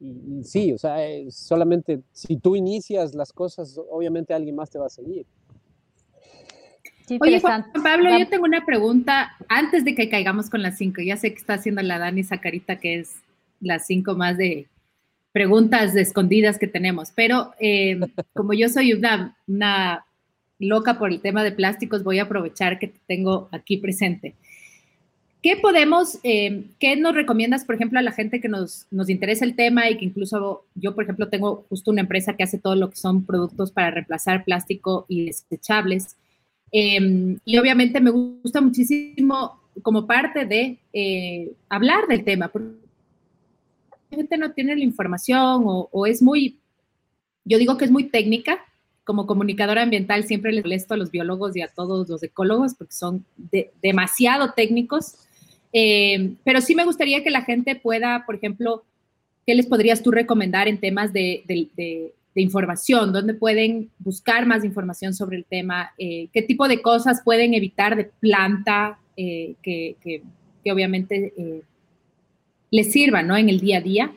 Y, sí, o sea, solamente si tú inicias las cosas, obviamente alguien más te va a seguir. Oye, Juan Pablo, yo tengo una pregunta antes de que caigamos con las cinco. Ya sé que está haciendo la Dani esa carita que es las cinco más de preguntas escondidas que tenemos, pero eh, (laughs) como yo soy una, una, loca por el tema de plásticos, voy a aprovechar que te tengo aquí presente. ¿Qué podemos, eh, qué nos recomiendas, por ejemplo, a la gente que nos, nos interesa el tema y que incluso yo, por ejemplo, tengo justo una empresa que hace todo lo que son productos para reemplazar plástico y desechables? Em, y obviamente me gusta muchísimo como parte de eh, hablar del tema, porque la gente no tiene la información o, es muy, yo digo que es muy técnica. Como comunicadora ambiental siempre les molesto a los biólogos y a todos los ecólogos porque son demasiado técnicos. Em, pero sí me gustaría que la gente pueda, por ejemplo, ¿qué les podrías tú recomendar en temas de, de información, dónde pueden buscar más información sobre el tema, eh, qué tipo de cosas pueden evitar de planta eh, que, que, obviamente eh, les sirvan ¿no? en el día a día.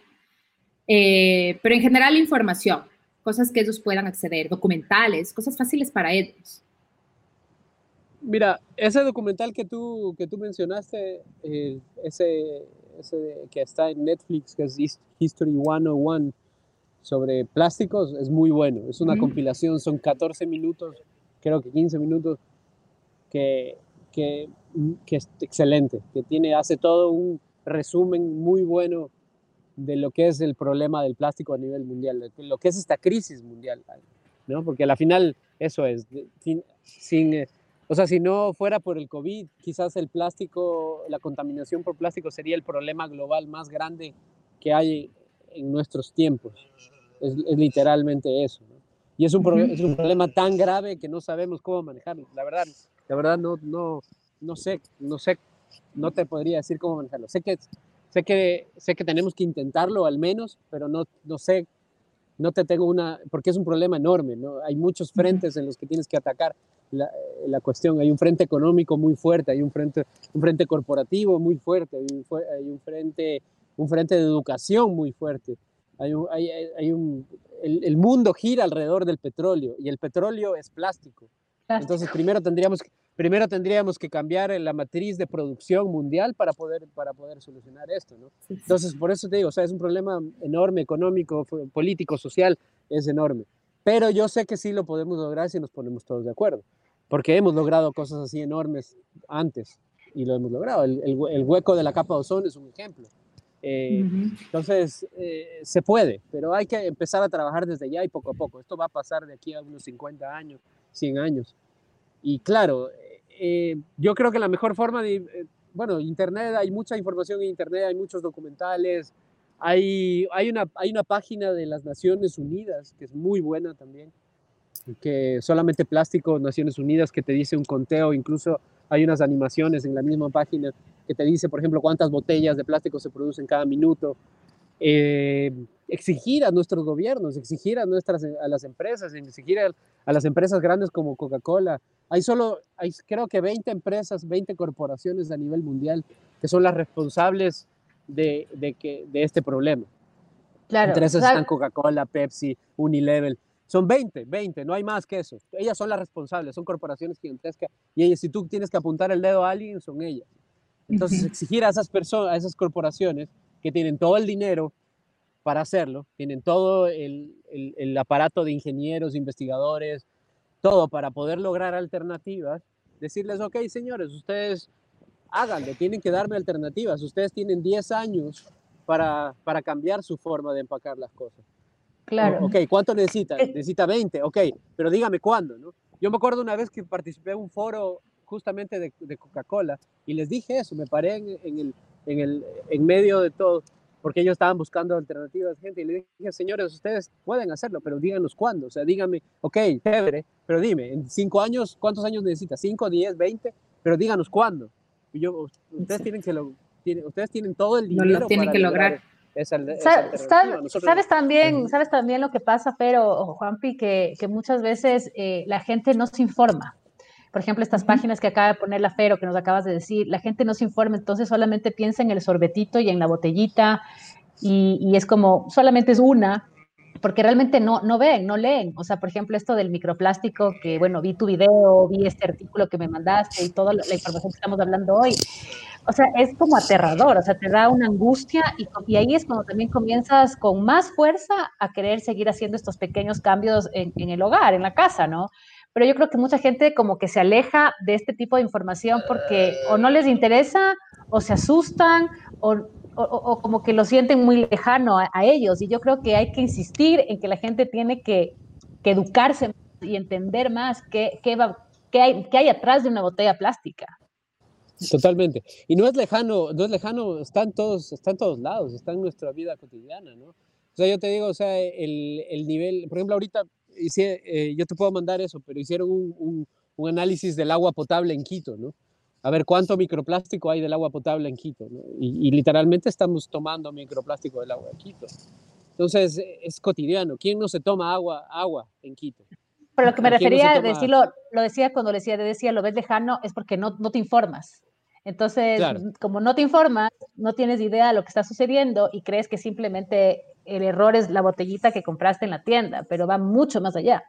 pero en general información, cosas que ellos puedan acceder, documentales, cosas fáciles para ellos. Mira, ese documental que tú, que tú mencionaste, ese, ese que está en Netflix, que es History 101, sobre plásticos es muy bueno. Es una compilación, son 14 minutos, creo que 15 minutos, que, que, que, es excelente, que tiene, hace todo un resumen muy bueno de lo que es el problema del plástico a nivel mundial, lo que es esta crisis mundial, ¿no? Porque al final eso es, sin, sin eh, o sea, si no fuera por el COVID, quizás el plástico, la contaminación por plástico sería el problema global más grande que hay en nuestros tiempos es, literalmente eso. Y es un, es un, problema tan grave que no sabemos cómo manejarlo. La verdad, la verdad no, no, no sé, no sé, no te podría decir cómo manejarlo. Sé que, sé que, sé que tenemos que intentarlo al menos, pero no, no sé, no te tengo una, porque es un problema enorme, ¿no? Hay muchos frentes en los que tienes que atacar la, la cuestión. Hay un frente económico muy fuerte, hay un frente, un frente corporativo muy fuerte, hay un, hay un frente, un frente de educación muy fuerte hay hay, un, el, mundo gira alrededor del petróleo y el petróleo es plástico. Entonces, primero tendríamos, primero tendríamos que cambiar la matriz de producción mundial para poder, para poder solucionar esto. ¿no? Entonces, por eso te digo, o sea, es un problema enorme, económico, político, social, es enorme. Pero yo sé que sí lo podemos lograr si nos ponemos todos de acuerdo, porque hemos logrado cosas así enormes antes y lo hemos logrado. El, el, el hueco de la capa de ozono es un ejemplo. Eh, entonces, eh, se puede, pero hay que empezar a trabajar desde ya y poco a poco. Esto va a pasar de aquí a unos 50 años, 100 años. Y claro, eh, yo creo que la mejor forma de, bueno, Internet, hay mucha información en Internet, hay muchos documentales, hay, hay, una, hay una página de las Naciones Unidas que es muy buena también, que solamente plástico, Naciones Unidas, que te dice un conteo, incluso hay unas animaciones en la misma página que te dice, por ejemplo, cuántas botellas de plástico se producen cada minuto. Eh, exigir a nuestros gobiernos, exigir a, nuestras, a las empresas, exigir a, a las empresas grandes como Coca-Cola. Hay solo, hay creo que 20 empresas, 20 corporaciones a nivel mundial que son las responsables de, de, que, de este problema. Claro. Entre esas están Coca-Cola, Pepsi, Unilevel. Son 20, 20, no hay más que eso. Ellas son las responsables, son corporaciones gigantescas y ellas, si tú tienes que apuntar el dedo a alguien, son ellas. Entonces, exigir a esas personas, a esas corporaciones que tienen todo el dinero para hacerlo, tienen todo el, el, aparato de ingenieros, investigadores, todo para poder lograr alternativas, decirles, ok, señores, ustedes háganlo, tienen que darme alternativas, ustedes tienen 10 años para, para cambiar su forma de empacar las cosas. Claro. Ok, ¿cuánto necesita? Eh. Necesita 20, ok, pero dígame cuándo, ¿no? Yo me acuerdo una vez que participé en un foro justamente de, de Coca-Cola y les dije eso, me paré en, en, el, en, el, en medio de todo, porque ellos estaban buscando alternativas, gente, y le dije, señores, ustedes pueden hacerlo, pero díganos cuándo, o sea, díganme, ok, chévere, pero dime, en cinco años, ¿cuántos años necesita? ¿Cinco, diez, veinte? Pero díganos cuándo. Y yo, ustedes tienen que lo, tienen, ustedes tienen todo el dinero. No lo tienen que lograr. ¿Sabes, también, ¿Sabes también lo que pasa, pero, Juanpi, que, que muchas veces eh, la gente no se informa? Por ejemplo, estas páginas que acaba de poner la Fero, que nos acabas de decir, la gente no se informa, entonces solamente piensa en el sorbetito y en la botellita, y, y es como, solamente es una, porque realmente no, no ven, no leen. O sea, por ejemplo, esto del microplástico, que bueno, vi tu video, vi este artículo que me mandaste y toda la información que estamos hablando hoy. O sea, es como aterrador, o sea, te da una angustia y, y ahí es cuando también comienzas con más fuerza a querer seguir haciendo estos pequeños cambios en, en el hogar, en la casa, ¿no? Pero yo creo que mucha gente como que se aleja de este tipo de información porque o no les interesa o se asustan o o, como que lo sienten muy lejano a, ellos. Y yo creo que hay que insistir en que la gente tiene que, educarse y entender más qué, qué, va, qué, hay, qué hay atrás de una botella plástica. Totalmente. Y no es lejano, no es lejano, están todos, están todos lados, está en nuestra vida cotidiana, ¿no? O sea, yo te digo, o sea, el, el nivel, por ejemplo, ahorita hice, eh, yo te puedo mandar eso, pero hicieron un, un, un, análisis del agua potable en Quito, ¿no? a ver cuánto microplástico hay del agua potable en Quito. Y, literalmente estamos tomando microplástico del agua de Quito. Entonces, es cotidiano. ¿Quién no se toma agua, agua en Quito? Pero lo que me refería a decirlo, lo decía cuando decía, decía, lo ves lejano, es porque no, no te informas. Entonces, como no te informas, no tienes idea de lo que está sucediendo y crees que simplemente el error es la botellita que compraste en la tienda, pero va mucho más allá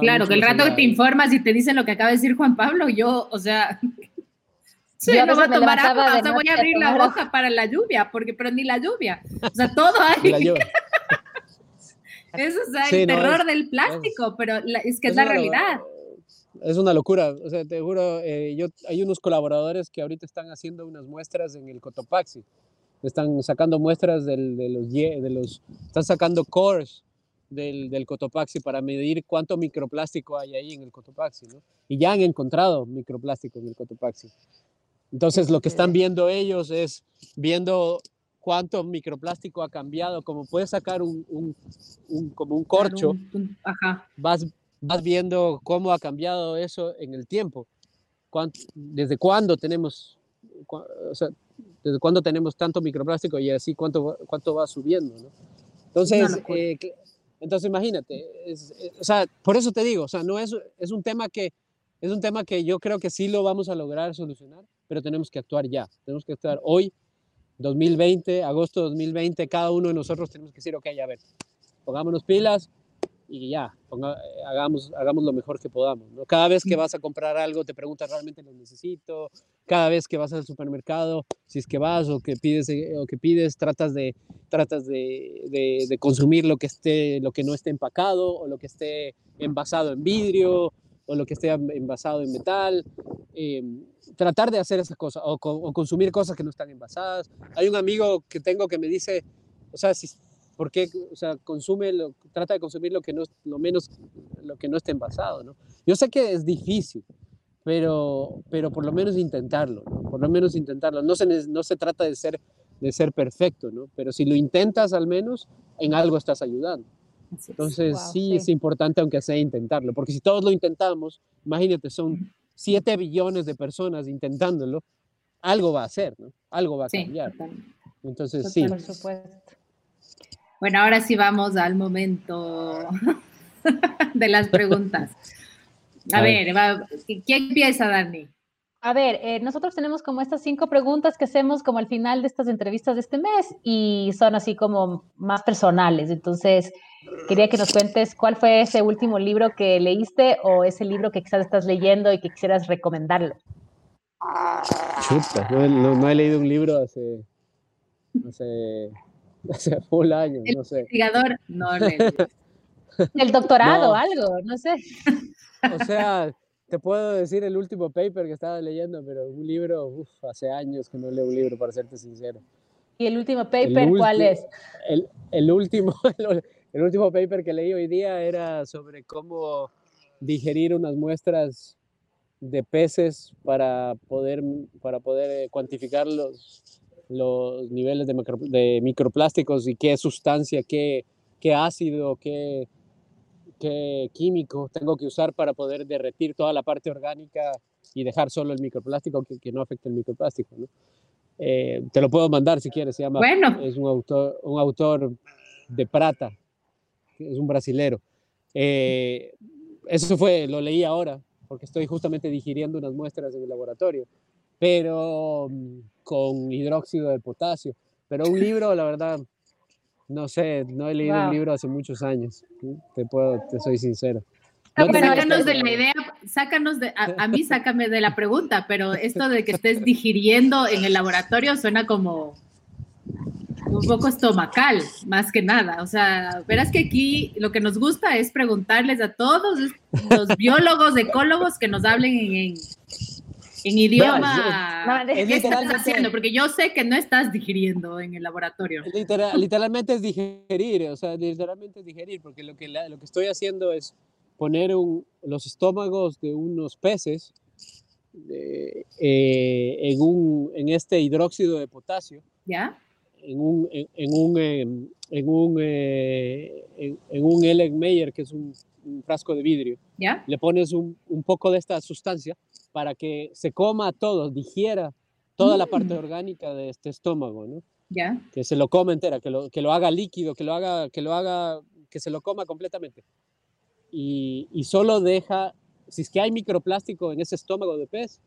claro, que el rato que te informas y te dicen lo que acaba de decir Juan Pablo, yo, o sea, (laughs) sí, no voy a tomar agua, o sea, voy a abrir la hoja para la lluvia, porque, pero ni la lluvia, o sea, todo (laughs) hay. (laughs) Eso es el terror del plástico, pero es que es, la realidad. Es una locura, o sea, te juro, eh, yo, hay unos colaboradores que ahorita están haciendo unas muestras en el Cotopaxi, están sacando muestras del, de, los, de los, están sacando cores del, del, Cotopaxi para medir cuánto microplástico hay ahí en el Cotopaxi, ¿no? Y ya han encontrado microplástico en el Cotopaxi. Entonces, lo que están viendo ellos es viendo cuánto microplástico ha cambiado, como puedes sacar un, un, como un corcho, Vas, vas viendo cómo ha cambiado eso en el tiempo. desde cuándo tenemos, o sea, desde cuándo tenemos tanto microplástico y así cuánto, cuánto va subiendo, ¿no? Entonces, entonces, imagínate, o sea, por eso te digo, o sea, no es, es un tema que es un tema que yo creo que sí lo vamos a lograr solucionar, pero tenemos que actuar ya, tenemos que actuar hoy, 2020, agosto de 2020, cada uno de nosotros tenemos que decir, ok, a ver, pongámonos pilas, y ya, hagamos, hagamos lo mejor que podamos. ¿no? Cada vez que vas a comprar algo, te preguntas realmente lo necesito. Cada vez que vas al supermercado, si es que vas o que pides, eh, o que pides tratas, de, tratas de, de, consumir lo que, esté, lo que no esté empacado o lo que esté envasado en vidrio o lo que esté envasado en metal. Eh, tratar de hacer esas cosas o, o consumir cosas que no están envasadas. Hay un amigo que tengo que me dice, o sea, si, ¿Por qué? O sea, consume, lo, trata de consumir lo que no, lo menos, lo que no esté envasado, ¿no? Yo sé que es difícil, pero, pero por lo menos intentarlo, por lo menos intentarlo. No se, no se trata de ser, de ser perfecto, ¿no? pero si lo intentas al menos, en algo estás ayudando. Entonces sí, es importante aunque sea intentarlo, porque si todos lo intentamos, imagínate, son 7 billones de personas intentándolo, algo va a hacer, ¿no? Algo va a cambiar. Entonces sí. Por supuesto. Bueno, ahora sí vamos al momento (laughs) de las preguntas. (laughs) A, ver, ¿quién empieza, Dani? A ver, eh, nosotros tenemos como estas cinco preguntas que hacemos como al final de estas entrevistas de este mes y son así como más personales. Entonces, quería que nos cuentes cuál fue ese último libro que leíste o ese libro que quizás estás leyendo y que quisieras recomendarlo. Chuta, no, he leído un libro hace, hace, (laughs) hace full años, no sé. Investigador, no (laughs) El doctorado, algo, no sé. O sea, te puedo decir el último paper que estaba leyendo, pero un libro, uff, hace años que no leo un libro, para serte sincero. ¿Y el último paper cuál es? El, el, último, (laughs) el último paper que leí hoy día era sobre cómo digerir unas muestras de peces para poder, para poder eh, cuantificar los, los niveles de, de microplásticos y qué sustancia, qué, qué ácido, qué, qué químico tengo que usar para poder derretir toda la parte orgánica y dejar solo el microplástico que, que no afecte el microplástico. ¿no? Eh, te lo puedo mandar si quieres, se llama, bueno. es un autor, un autor de Prata, es un brasilero. Eh, eso fue, lo leí ahora, porque estoy justamente digiriendo unas muestras en el laboratorio, pero con hidróxido de potasio. Pero un libro, la verdad, no sé, no he leído un libro hace muchos años. Te puedo, te soy sincero. sácanos de la idea, sácanos de, a, mí sácame de la pregunta, pero esto de que estés digiriendo en el laboratorio suena como un poco estomacal, más que nada. O sea, verás que aquí lo que nos gusta es preguntarles a todos los biólogos, ecólogos que nos hablen en, en idioma. ¿Qué estás haciendo? Porque yo sé que no estás digiriendo en el laboratorio. literalmente es digerir, o sea, literalmente es digerir, porque lo que, lo que estoy haciendo es poner los estómagos de unos peces eh, en, un, en este hidróxido de potasio. ¿Ya? En un, en, un, em, en un, eh, en, un Ellenmeyer, que es un, frasco de vidrio. ¿Ya? Le pones un, un poco de esta sustancia para que se coma todo, digiera toda la parte mm. orgánica de este estómago, ¿no? Ya. Que se lo coma entera, que lo, que lo haga líquido, que lo haga, que lo haga, que se lo coma completamente. Y, y solo deja, si es que hay microplástico en ese estómago de pez,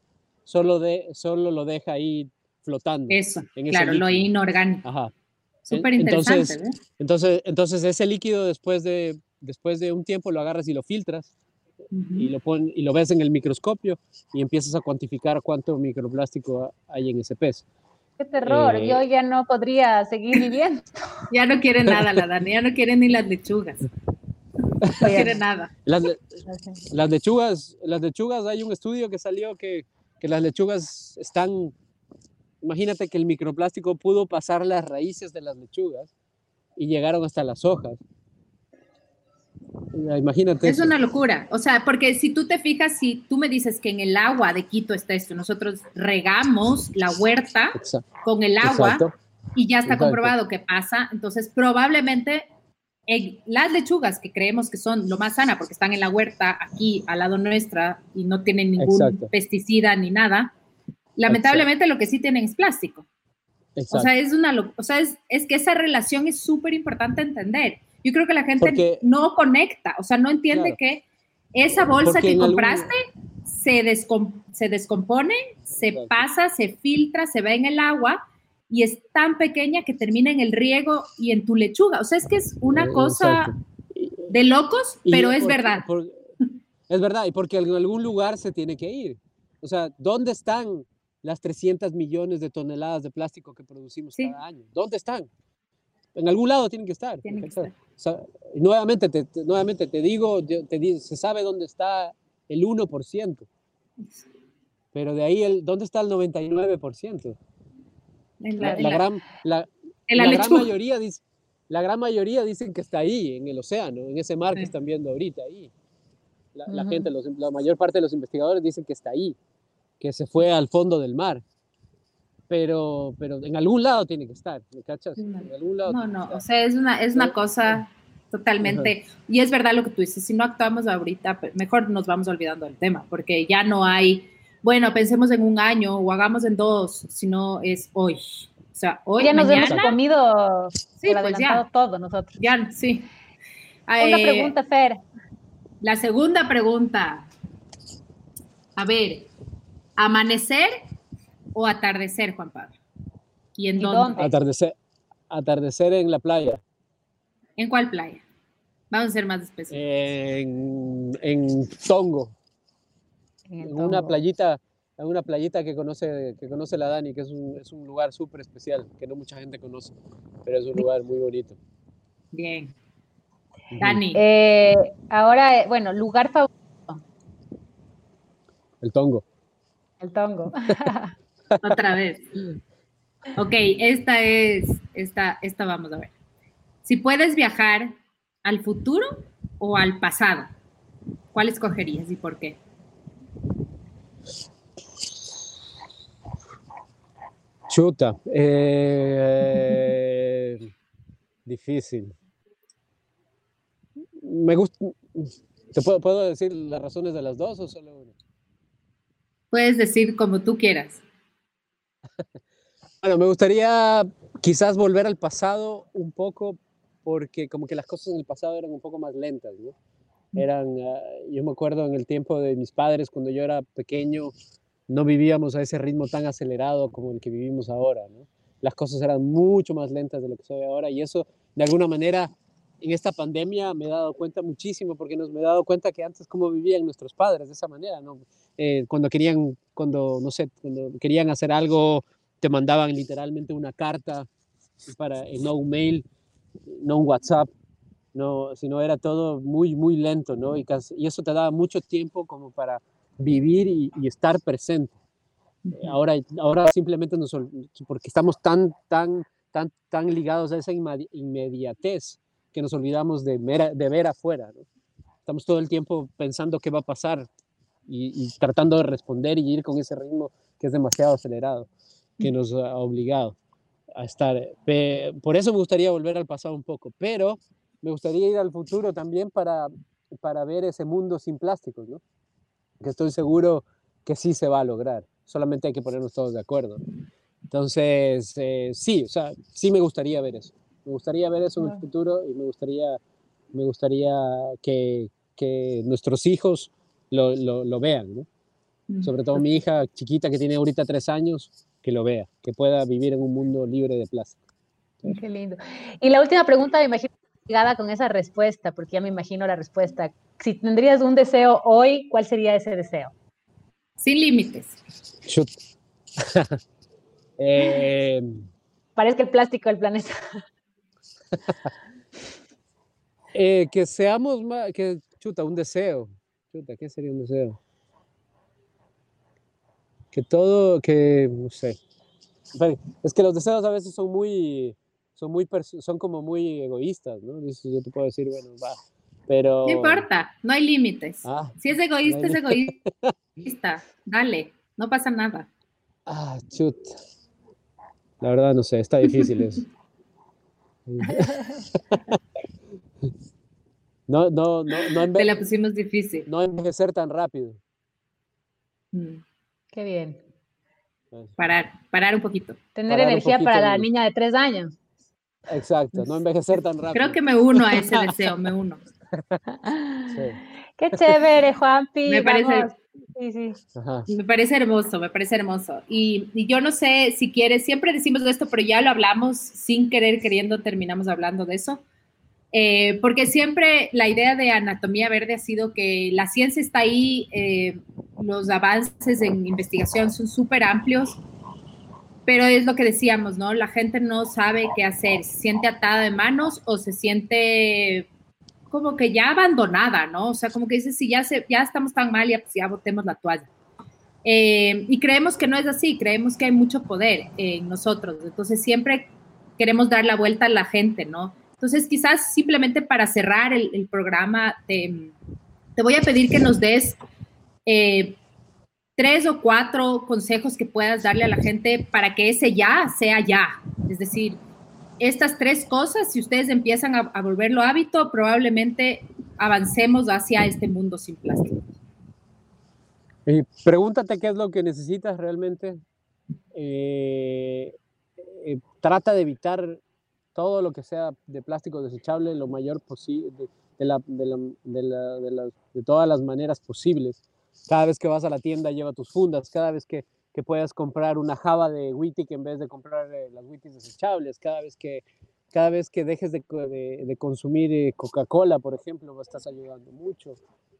solo, de, solo lo deja ahí flotando. Eso, claro, lo inorgánico. Ajá. Súper interesante. Entonces, ¿eh? entonces, entonces, ese líquido después de, después de un tiempo lo agarras y lo filtras y, lo pon, y lo ves en el microscopio y empiezas a cuantificar cuánto microplástico hay en ese pez. ¡Qué terror! Eh, Yo ya no podría seguir viviendo. (laughs) ya no quiere nada la Dani, ya no quiere ni las lechugas. No quiere nada. Las, las, lechugas, las lechugas, hay un estudio que salió que, que las lechugas están, imagínate que el microplástico pudo pasar las raíces de las lechugas y llegaron hasta las hojas. Imagínate. Es una locura. O sea, porque si tú te fijas, si tú me dices que en el agua de Quito está esto, nosotros regamos la huerta con el agua y ya está comprobado que pasa, entonces probablemente las lechugas que creemos que son lo más sana porque están en la huerta aquí al lado nuestra y no tienen ningún pesticida ni nada, lamentablemente lo que sí tienen es plástico. O sea, es una, o sea, es, es que esa relación es súper importante entender. Yo creo que la gente no conecta, o sea, no entiende que esa bolsa que compraste se, se, descompone, se pasa, se filtra, se va en el agua y es tan pequeña que termina en el riego y en tu lechuga. O sea, es que es una cosa de locos, pero es verdad. es verdad, y porque en algún lugar se tiene que ir. O sea, ¿dónde están las 300 millones de toneladas de plástico que producimos cada año? ¿Dónde están? En algún lado tienen que estar. Tienen que estar nuevamente, te, nuevamente te digo, te, se sabe dónde está el 1%, pero de ahí, el, ¿dónde está el 99%? la, gran, la, gran mayoría dice, la gran mayoría dicen que está ahí, en el océano, en ese mar que están viendo ahorita ahí. La, gente, la mayor parte de los investigadores dicen que está ahí, que se fue al fondo del mar. Pero, pero en algún lado tiene que estar, ¿me cachas? En algún lado no, no, o sea, es una, es una cosa totalmente. Y es verdad lo que tú dices, si no actuamos ahorita, mejor nos vamos olvidando del tema, porque ya no hay, bueno, pensemos en un año o hagamos en dos, sino es hoy. O sea, hoy. Ya nos hemos comido sí, pues ya. todo nosotros. Ya, sí. Una eh, pregunta, Fer. La segunda pregunta. A ver, ¿amanecer o atardecer, Juan Pablo? ¿Y en dónde? Atardecer, atardecer en la playa. ¿En cuál playa? Vamos a ser más específicos. En, en Tongo. En, una playita, en una playita que conoce, que conoce la Dani, que es un, es un lugar súper especial, que no mucha gente conoce, pero es un lugar muy bonito. Bien. Dani. Eh, ahora, eh, bueno, lugar favorito. El Tongo. El Tongo. (laughs) Otra vez. Ok, esta es, esta, esta vamos a ver. Si puedes viajar al futuro o al pasado, ¿cuál escogerías y por qué? Chuta. Eh, difícil me gusta. ¿Te puedo, puedo, decir las razones de las dos o solo una? Puedes decir como tú quieras. Bueno, me gustaría quizás volver al pasado un poco porque como que las cosas en el pasado eran un poco más lentas, ¿no? Eran, ah, yo me acuerdo en el tiempo de mis padres, cuando yo era pequeño, no vivíamos a ese ritmo tan acelerado como el que vivimos ahora, ¿no? Las cosas eran mucho más lentas de lo que ve ahora y eso, de alguna manera, en esta pandemia me he dado cuenta muchísimo, porque nos me he dado cuenta que antes cómo vivían nuestros padres de esa manera, ¿no? Eh, cuando querían, cuando, no sé, cuando querían hacer algo, te mandaban literalmente una carta para, no un mail, no un WhatsApp, no, sino era todo muy, muy lento, ¿no? Y, y eso te daba mucho tiempo como para vivir y, estar presente. Ahora, ahora simplemente nos, porque estamos tan, tan, tan, tan ligados a esa inmediatez, que nos olvidamos de, de ver afuera. Estamos todo el tiempo pensando qué va a pasar y, tratando de responder y ir con ese ritmo que es demasiado acelerado, que nos ha obligado a estar. Por eso me gustaría volver al pasado un poco, pero me gustaría ir al futuro también para, para ver ese mundo sin plásticos, ¿no? que estoy seguro que sí se va a lograr, solamente hay que ponernos todos de acuerdo. Entonces, eh, sí, o sea, sí me gustaría ver eso. Me gustaría ver eso en el futuro y me gustaría, me gustaría que, que nuestros hijos lo, lo, lo vean, ¿no? Sobre todo mi hija chiquita que tiene ahorita tres años, que lo vea, que pueda vivir en un mundo libre de plástico. Qué lindo. Y la última pregunta, me imagino, ligada con esa respuesta, porque ya me imagino la respuesta. Si tendrías un deseo hoy, ¿cuál sería ese deseo? Sin límites. (laughs) eh, Parece que el plástico del planeta. (laughs) Eh, que seamos más, que chuta, un deseo. Chuta, ¿qué sería un deseo? Que todo, que, no sé. Es que los deseos a veces son muy, son muy, son como muy egoístas, ¿no? Yo te puedo decir, bueno, va, pero... No importa, no hay límites. Ah, si es egoísta, es egoísta. Dale, no pasa nada. Ah, chuta. La verdad, no sé, está difícil eso. (laughs) no, no, no, no Te la pusimos difícil. No envejecer tan rápido. Mm. Qué bien. Parar, parar un poquito. Tener energía para la niña de tres años. Exacto, no envejecer tan rápido. Creo que me uno a ese deseo, me uno. Qué chévere, Juanpi. Me parece, me parece hermoso, me parece hermoso. Y, yo no sé si quieres, siempre decimos esto, pero ya lo hablamos sin querer, queriendo, terminamos hablando de eso. Eh, porque siempre la idea de anatomía verde ha sido que la ciencia está ahí, eh, los avances en investigación son súper amplios, pero es lo que decíamos, ¿no? La gente no sabe qué hacer, se siente atada de manos o se siente como que ya abandonada, ¿no? O sea, como que dice, si ya, se, ya estamos tan mal, ya, pues ya botemos la toalla. Eh, y creemos que no es así, creemos que hay mucho poder en nosotros, entonces siempre queremos dar la vuelta a la gente, ¿no? Entonces quizás simplemente para cerrar el, programa te voy a pedir que nos des eh, tres o cuatro consejos que puedas darle a la gente para que ese ya sea ya. Es decir, estas tres cosas, si ustedes empiezan a, volverlo hábito, probablemente avancemos hacia este mundo sin plástico. Y pregúntate qué es lo que necesitas realmente. Eh, eh, trata de evitar todo lo que sea de plástico desechable lo mayor posible, de, todas las maneras posibles. Cada vez que vas a la tienda lleva tus fundas, cada vez que, que puedas comprar una java de Wittig en vez de comprar eh, las Wittig desechables, cada vez que, cada vez que dejes de, consumir eh, Coca-Cola, por ejemplo, estás ayudando mucho.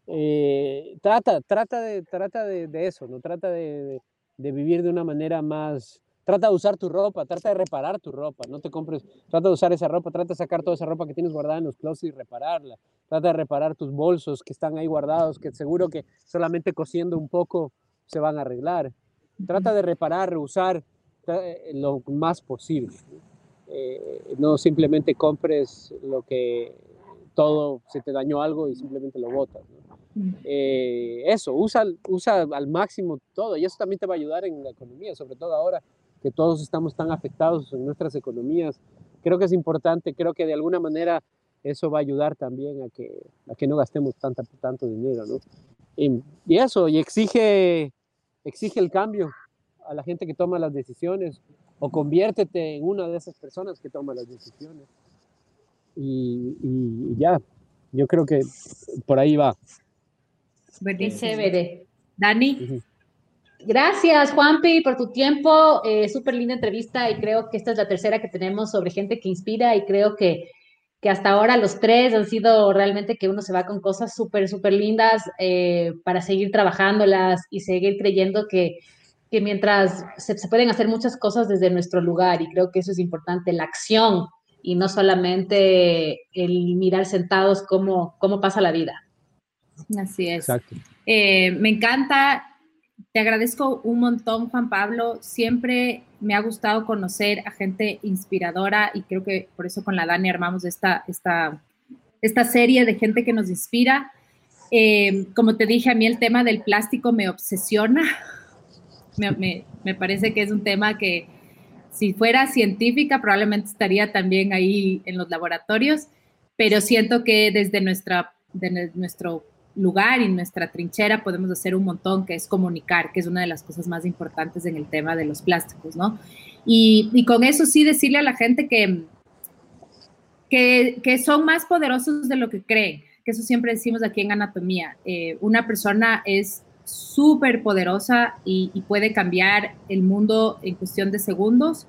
Eh, trata, trata, de, trata de, eso, ¿no? Trata de, vivir de una manera más, Trata de usar tu ropa, trata de reparar tu ropa, no te compres, trata de usar esa ropa, trata de sacar toda esa ropa que tienes guardada en los closets y repararla. Trata de reparar tus bolsos que están ahí guardados, que seguro que solamente cosiendo un poco se van a arreglar. Trata de reparar, reusar eh, lo más posible. Eh, no simplemente compres lo que todo se te dañó algo y simplemente lo botas. Eh, eso, usa, usa al máximo todo y eso también te va a ayudar en la economía, sobre todo ahora que todos estamos tan afectados en nuestras economías. Creo que es importante, creo que de alguna manera eso va a ayudar también a que, a que no gastemos tanta, tanto dinero, ¿no? Y, eso, y exige, exige el cambio a la gente que toma las decisiones o conviértete en una de esas personas que toma las decisiones. Y, y ya, yo creo que por ahí va. Chévere. Dani. Gracias, Juanpi, por tu tiempo. Eh, Súper linda entrevista y creo que esta es la tercera que tenemos sobre gente que inspira y creo que, que hasta ahora los tres han sido realmente que uno se va con cosas súper, súper lindas eh, para seguir trabajándolas y seguir creyendo que, que mientras se, pueden hacer muchas cosas desde nuestro lugar y creo que eso es importante, la acción y no solamente el mirar sentados cómo, cómo pasa la vida. Así es. Eh, me encanta te agradezco un montón, Juan Pablo. Siempre me ha gustado conocer a gente inspiradora y creo que por eso con la Dani armamos esta, esta, esta serie de gente que nos inspira. Eh, como te dije, a mí el tema del plástico me obsesiona. Me, me, parece que es un tema que si fuera científica probablemente estaría también ahí en los laboratorios, pero siento que desde nuestra, de nuestro lugar y nuestra trinchera podemos hacer un montón, que es comunicar, que es una de las cosas más importantes en el tema de los plásticos, ¿no? Y, con eso sí decirle a la gente que, que, son más poderosos de lo que creen, que eso siempre decimos aquí en anatomía. Eh, una persona es súper poderosa y, puede cambiar el mundo en cuestión de segundos.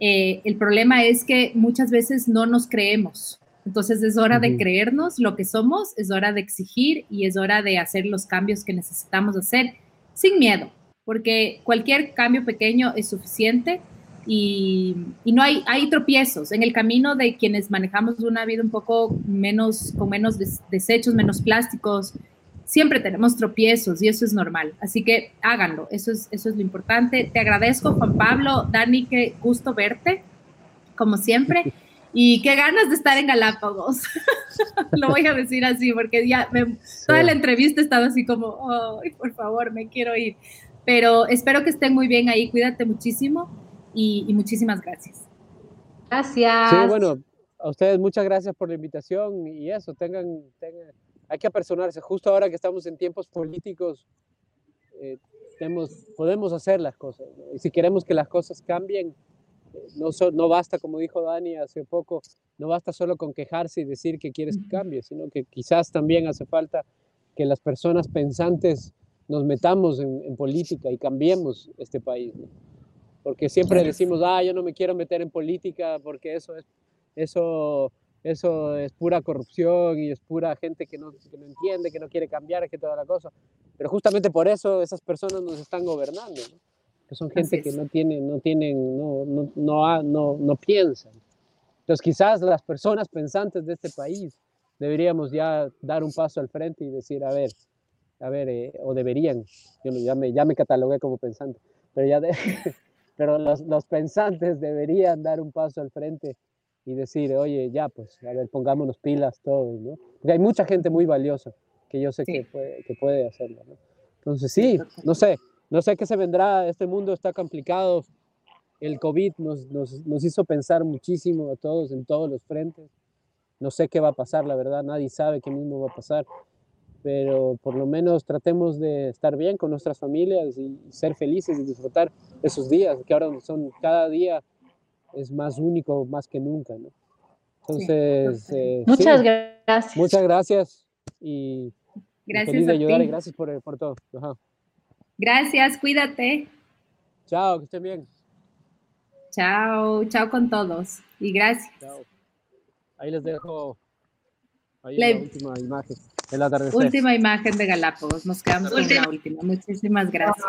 Eh, el problema es que muchas veces no nos creemos, entonces es hora de creernos lo que somos, es hora de exigir y es hora de hacer los cambios que necesitamos hacer sin miedo, porque cualquier cambio pequeño es suficiente y, no hay, hay tropiezos en el camino de quienes manejamos una vida un poco menos, con menos desechos, menos plásticos. Siempre tenemos tropiezos y eso es normal. Así que háganlo, eso es, eso es lo importante. Te agradezco, Juan Pablo, Dani, qué gusto verte, como siempre. (laughs) Y qué ganas de estar en Galápagos. (laughs) Lo voy a decir así, porque ya toda la entrevista estaba así como, ay, por favor, me quiero ir. Pero espero que estén muy bien ahí, cuídate muchísimo y, muchísimas gracias. Gracias. Sí, bueno, a ustedes muchas gracias por la invitación y eso, tengan, tengan hay que apersonarse. Justo ahora que estamos en tiempos políticos, eh, tenemos, podemos hacer las cosas. Y si queremos que las cosas cambien, no, no basta, como dijo Dani hace poco, no basta solo con quejarse y decir que quieres que cambie, sino que quizás también hace falta que las personas pensantes nos metamos en, política y cambiemos este país. Porque siempre decimos, ah, yo no me quiero meter en política porque eso es, eso, eso es pura corrupción y es pura gente que no, que no entiende, que no quiere cambiar, que toda la cosa. Pero justamente por eso esas personas nos están gobernando. ¿no? Que son gente que no tienen, no tienen, no, no, no, no, no piensan. Entonces quizás las personas pensantes de este país deberíamos ya dar un paso al frente y decir, a ver, a ver, eh, o deberían, yo ya me, ya me catalogué como pensante, pero, ya (laughs) pero los, los, pensantes deberían dar un paso al frente y decir, oye, ya, pues, a ver, pongámonos pilas todos, ¿no? Porque hay mucha gente muy valiosa que yo sé que, puede, que puede hacerlo. Entonces sí, no sé, no sé qué se vendrá, este mundo está complicado, el COVID nos, nos, nos hizo pensar muchísimo a todos en todos los frentes, no sé qué va a pasar, la verdad, nadie sabe qué mismo va a pasar, pero por lo menos tratemos de estar bien con nuestras familias y ser felices y disfrutar esos días, que ahora son cada día es más único más que nunca, ¿no? Entonces, eh, muchas gracias. Muchas gracias y gracias feliz de ayudar y gracias por, por todo. Gracias, cuídate. Chao, que estén bien. Chao, chao con todos y gracias. Chao. Ahí les dejo ahí la, última imagen. El atardecer. Última imagen de Galápagos. Nos quedamos con la última. Muchísimas gracias.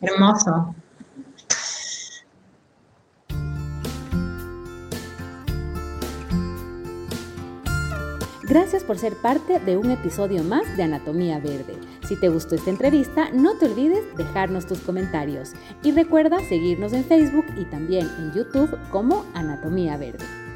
Hermoso. Gracias por ser parte de un episodio más de Anatomía Verde. Si te gustó esta entrevista, no te olvides dejarnos tus comentarios y recuerda seguirnos en Facebook y también en YouTube como Anatomía Verde.